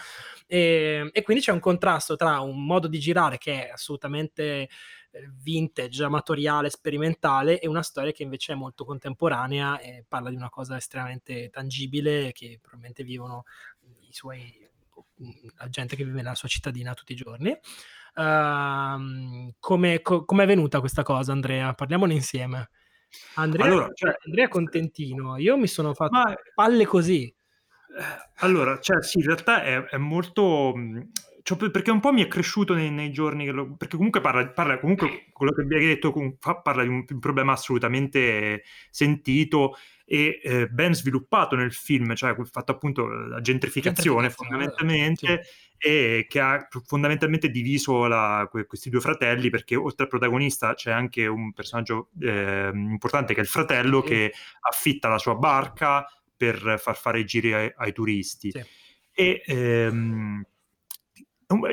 E, e quindi c'è un contrasto tra un modo di girare che è assolutamente eh, vintage, amatoriale, sperimentale e una storia che invece è molto contemporanea e parla di una cosa estremamente tangibile che probabilmente vivono i suoi la gente che vive nella sua cittadina tutti i giorni. Ehm, come co- com'è venuta questa cosa, Andrea? Parliamone insieme. Andrea, Allora, cioè- Andrea è contentino, io mi sono fatto Ma- palle così. Eh, Allora, cioè, sì, in realtà è, è molto. Cioè, per- perché un po' mi è cresciuto nei, nei giorni che lo- perché comunque parla, parla comunque quello che vi hai detto com- fa- parla di un, un problema assolutamente sentito e eh, ben sviluppato nel film, cioè fatto appunto la gentrificazione, Gentrificazione, fondamentalmente e che ha fondamentalmente diviso la- que- questi due fratelli perché oltre al protagonista c'è anche un personaggio eh, importante che è il fratello Sì. che affitta la sua barca per far fare i giri ai, ai turisti. Sì. E ehm,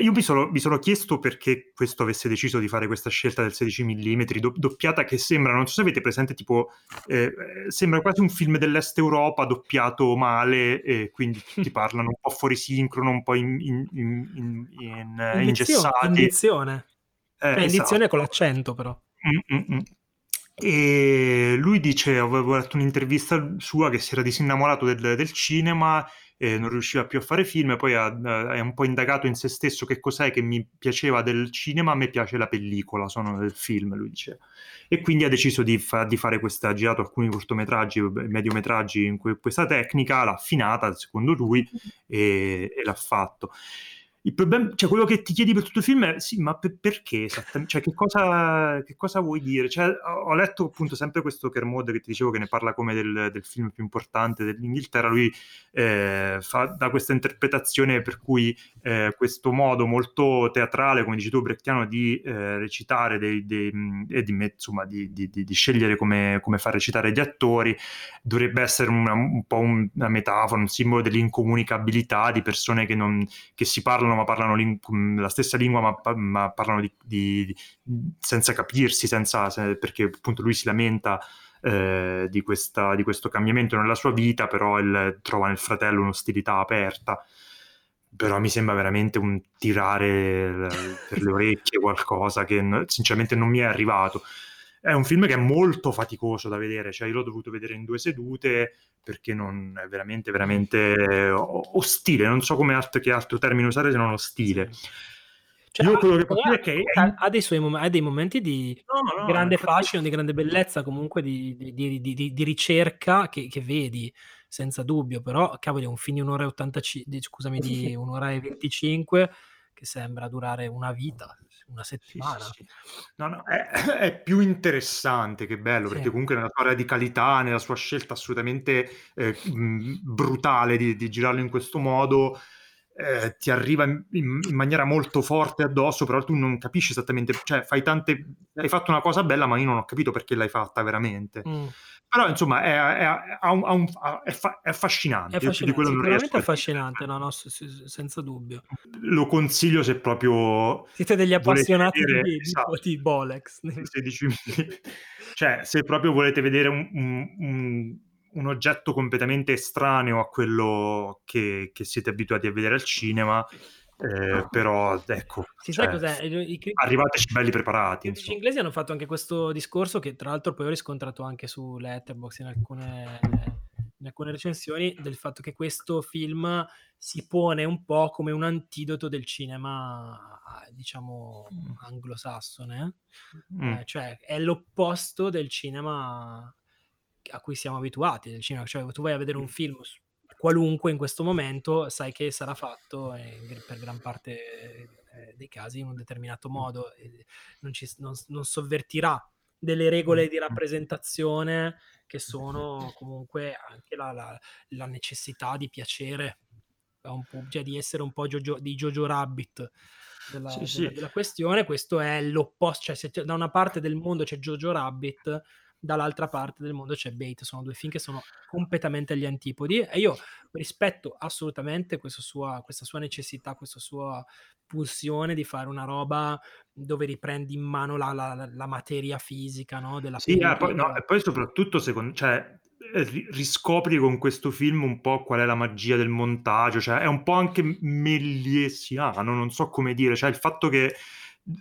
io mi sono, mi sono, chiesto perché questo avesse deciso di fare questa scelta del 16 mm, do, doppiata che sembra, non so se avete presente, tipo, eh, sembra quasi un film dell'Est Europa doppiato male, e quindi [LAUGHS] ti parlano un po' fuori sincrono, un po' in, in, in, in, in ingessati. Indizione. Eh, indizione esatto. con l'accento però. Mm-mm. E lui dice, avevo letto un'intervista sua che si era disinnamorato del, del cinema e non riusciva più a fare film, poi ha, è un po' indagato in se stesso che cos'è che mi piaceva del cinema, a me piace la pellicola, sono del film, lui dice. E quindi ha deciso di, fa, di fare questa, ha girato alcuni cortometraggi, mediometraggi in questa tecnica, l'ha affinata, secondo lui, e, e l'ha fatto. Il problema, cioè quello che ti chiedi per tutto il film è sì, ma per, perché esattamente? Cioè, che cosa, che cosa vuoi dire? Cioè, ho letto appunto sempre questo Kermode che ti dicevo che ne parla come del, del film più importante dell'Inghilterra. Lui eh, fa, da questa interpretazione per cui eh, questo modo molto teatrale, come dici tu, brechtiano, di eh, recitare dei, dei, e di, insomma, di, di, di, scegliere come, come, far recitare gli attori dovrebbe essere una, un po' una metafora, un simbolo dell'incomunicabilità di persone che, non, che si parlano parlano, ma parlano la stessa lingua, ma, ma parlano di, di, senza capirsi, senza, perché appunto lui si lamenta eh, di, questa, di, questo cambiamento nella sua vita, però il, trova nel fratello un'ostilità aperta. Però mi sembra veramente un tirare per le orecchie qualcosa che sinceramente non mi è arrivato. È un film che è molto faticoso da vedere, cioè io l'ho dovuto vedere in due sedute perché non è veramente, veramente ostile, non so come altro, che altro termine usare se non ostile. Cioè, io quello che posso dire è che ha, ha, dei suoi mom- ha dei momenti di no, no, grande fascino, di grande bellezza, comunque di, di, di, di ricerca che, che, vedi senza dubbio, però cavoli, è un film di un'ora e 85, scusami, di [LAUGHS] un'ora e 25 che sembra durare una vita una settimana. Sì, sì, sì. No, no, è, [COUGHS] è, più interessante che bello, perché comunque nella sua radicalità, nella sua scelta assolutamente eh, brutale di, di, girarlo in questo modo, eh, ti arriva in, in, maniera molto forte addosso, però tu non capisci esattamente, cioè fai tante, hai fatto una cosa bella, ma io non ho capito perché l'hai fatta veramente. Mm. Però insomma è, è, è, un, è, fa, affascinante. È affascinante, sicuramente affascinante, no, no, senza dubbio. Lo consiglio se proprio... Siete degli appassionati vedere, di, esatto, di Bolex. 16, cioè, se proprio volete vedere un, un, un, oggetto completamente estraneo a quello che, che siete abituati a vedere al cinema, eh, però ecco, si cioè, cos'è? I, i, arrivateci belli preparati. I critici inglesi hanno fatto anche questo discorso che tra l'altro poi ho riscontrato anche su Letterboxd in alcune, in alcune recensioni del fatto che questo film si pone un po' come un antidoto del cinema diciamo mm. anglosassone mm. eh, cioè è l'opposto del cinema a cui siamo abituati del cinema. Cioè tu vai a vedere un film qualunque in questo momento sai che sarà fatto eh, per gran parte eh, dei casi in un determinato modo, eh, non, ci, non, non sovvertirà delle regole di rappresentazione che sono comunque anche la, la, la necessità di piacere, cioè di essere un po' Jojo, di Jojo Rabbit. Della, sì, della, sì. della, questione, questo è l'opposto, cioè se da una parte del mondo c'è Jojo Rabbit, dall'altra parte del mondo c'è Bait, sono due film che sono completamente agli antipodi e io rispetto assolutamente questa sua, questa sua necessità, questa sua pulsione di fare una roba dove riprendi in mano la, la, la materia fisica no, della sì, eh, poi, no, e poi soprattutto secondo, cioè, riscopri con questo film un po' qual è la magia del montaggio, cioè è un po' anche melliesiano, non so come dire, cioè il fatto che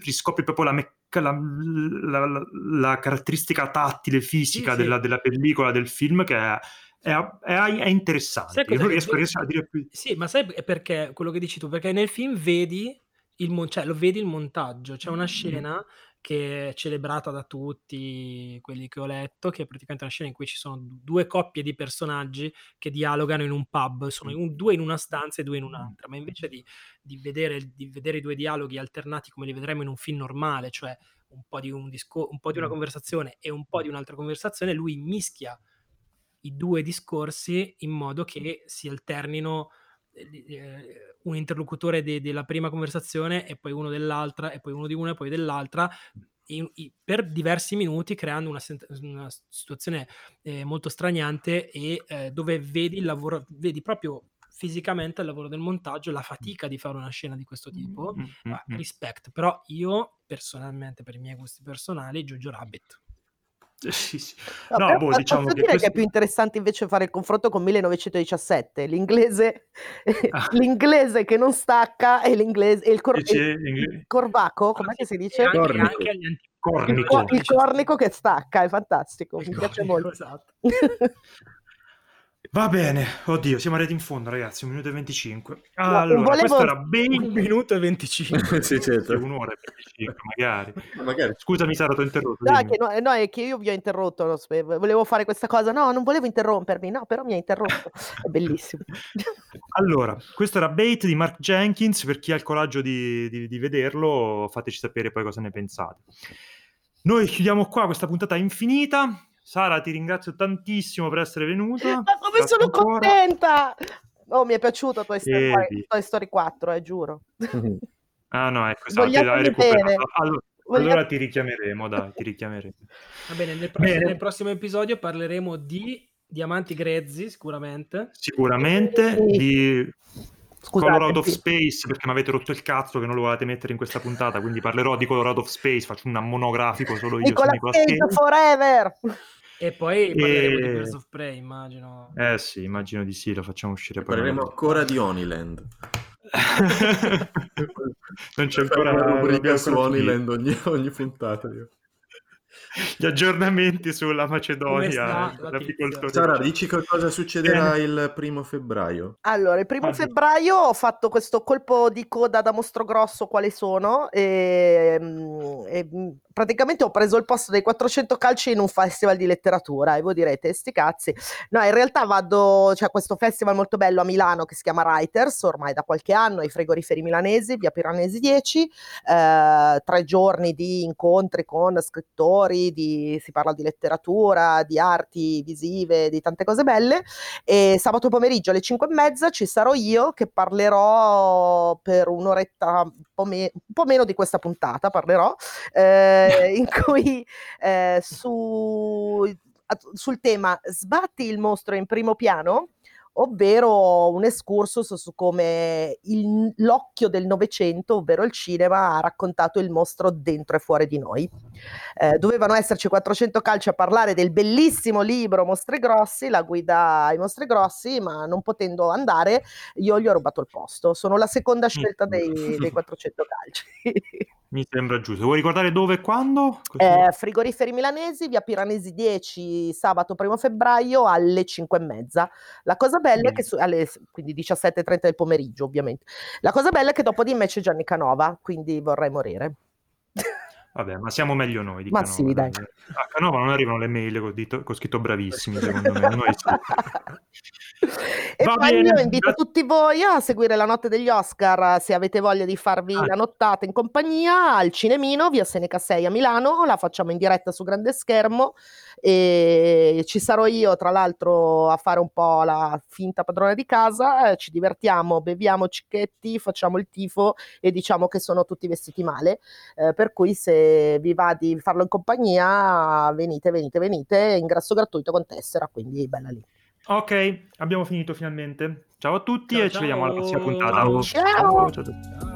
riscopri proprio la meccanica la, la, la, caratteristica tattile fisica sì, della, sì. della, pellicola, del film, che è, è, è, è interessante. Io non riesco, riesco, a dire più. Sì, ma sai perché quello che dici tu? Perché nel film vedi il, cioè, lo vedi il montaggio, c'è una scena che è celebrata da tutti quelli che ho letto, che è praticamente una scena in cui ci sono due coppie di personaggi che dialogano in un pub, sono un, due in una stanza e due in un'altra, ma invece di, di, vedere, di, vedere, i due dialoghi alternati come li vedremo in un film normale, cioè un po' di, un disco, un po di una conversazione e un po' di un'altra conversazione, lui mischia i due discorsi in modo che si alternino un interlocutore de- della prima conversazione e poi uno dell'altra e poi uno di una e poi dell'altra in, in, per diversi minuti creando una, una situazione eh, molto straniante e eh, dove vedi il lavoro vedi proprio fisicamente al lavoro del montaggio, la fatica di fare una scena di questo tipo, Mm, mm, ah, mm. rispetto. Però io, personalmente, per i miei gusti personali, Jojo Rabbit. [LAUGHS] Sì, sì. No, No, boh, posso diciamo che dire che questo- è più interessante invece fare il confronto con 1917, l'inglese, Ah. [LAUGHS] l'inglese che non stacca e l'inglese e il, cor- il- corbacco, com'è che si dice? anche, Cornico. anche agli antichi. Cornico. Il cornico che stacca, è fantastico, mi Il piace cornico, molto. esatto. [LAUGHS] Va bene, oddio, siamo arrivati in fondo, ragazzi. Un minuto e 25. No, Allora, volevo- questo era [LAUGHS] Un Bane. minuto e 25. sì, certo. Un'ora e 25, magari. Magari Scusami, Sara, ti ho interrotto. No, è dimmi. che, no, no, è che io vi ho interrotto, spe- volevo fare questa cosa, no, non volevo interrompermi, no, però mi ha interrotto, è bellissimo. [LAUGHS] Allora, questo era Bait di Mark Jenkins. Per chi ha il coraggio di, di- di vederlo, fateci sapere poi cosa ne pensate. Noi chiudiamo qua questa puntata infinita. Sara, ti ringrazio tantissimo per essere venuta. Ma come sono ancora. contenta! Oh, mi è piaciuto Toy Story. Toy Story 4, eh, giuro. Ah no, ecco, esatto, l'hai recuperato. Allora, Vogliamo- allora ti richiameremo, dai, ti richiameremo. Va bene, nel, prossimo- Bene. nel prossimo episodio parleremo di diamanti grezzi, sicuramente. Sicuramente Sì. di Scusate, Color Out of sì. Space perché mi avete rotto il cazzo che non lo volevate mettere in questa puntata, quindi parlerò di Color Out of Space, faccio un monografico solo io Nicola Cage. forever! E poi parleremo di E- Birds of Prey, immagino. Eh sì, immagino di sì, lo facciamo uscire poi. Parleremo ancora di Honeyland. [LAUGHS] non c'è ancora una rubrica su. Honeyland ogni, ogni puntata. io. Gli aggiornamenti sulla Macedonia, e l'apicoltore. Sara, dici che cosa succederà il primo febbraio? Allora, il primo Ah, febbraio ho fatto questo colpo di coda da mostro grosso quale sono e, mm, e, mm, praticamente ho preso il posto dei 400 calci in un festival di letteratura e voi direte, sti cazzi. No, in realtà vado, c'è questo festival molto bello a Milano che si chiama Writers, ormai da qualche anno, ai frigoriferi milanesi, via Piranesi 10, eh, tre giorni di incontri con scrittori, di- si parla di letteratura, di arti visive, di tante cose belle. E sabato pomeriggio alle 5 e mezza ci sarò io che parlerò per un'oretta, un po', me- un po' meno di questa puntata, parlerò, eh, in [LAUGHS] cui eh, su, sul tema sbatti il mostro in primo piano, ovvero un excursus su come il- l'occhio del Novecento, ovvero il cinema, ha raccontato il mostro dentro e fuori di noi. Eh, dovevano esserci 400 calci a parlare del bellissimo libro Mostri Grossi, la guida ai Mostri Grossi, ma non potendo andare, io gli ho rubato il posto. Sono la seconda scelta dei, dei [LAUGHS] 400 calci. Mi sembra giusto. Vuoi ricordare dove e quando? Eh, frigoriferi milanesi, via Piranesi 10, sabato 1 febbraio alle 5 e mezza. La cosa bella è che, su- alle, quindi 17.30 del pomeriggio ovviamente, la cosa bella è che dopo di me c'è Gianni Canova, quindi vorrei morire. Vabbè, ma siamo meglio noi di Ma Canova. dai. A Canova non arrivano le mail con, dito- con scritto bravissimi, [LAUGHS] secondo me. Noi sì. e Va poi bene, io invito tutti voi a seguire la notte degli Oscar se avete voglia di farvi Ah. la nottata in compagnia al Cinemino, via Seneca 6 a Milano, la facciamo in diretta su grande schermo e ci sarò io tra l'altro a fare un po' la finta padrona di casa, eh, ci divertiamo, beviamo cicchetti, facciamo il tifo e diciamo che sono tutti vestiti male, eh, per cui se vi va di farlo in compagnia venite, venite, venite, ingresso gratuito con tessera, quindi bella lì. Ok, abbiamo finito finalmente. Ciao a tutti Ciao, e ci vediamo alla prossima ciao. puntata. Ciao. Ciao. ciao a tutti. Ciao.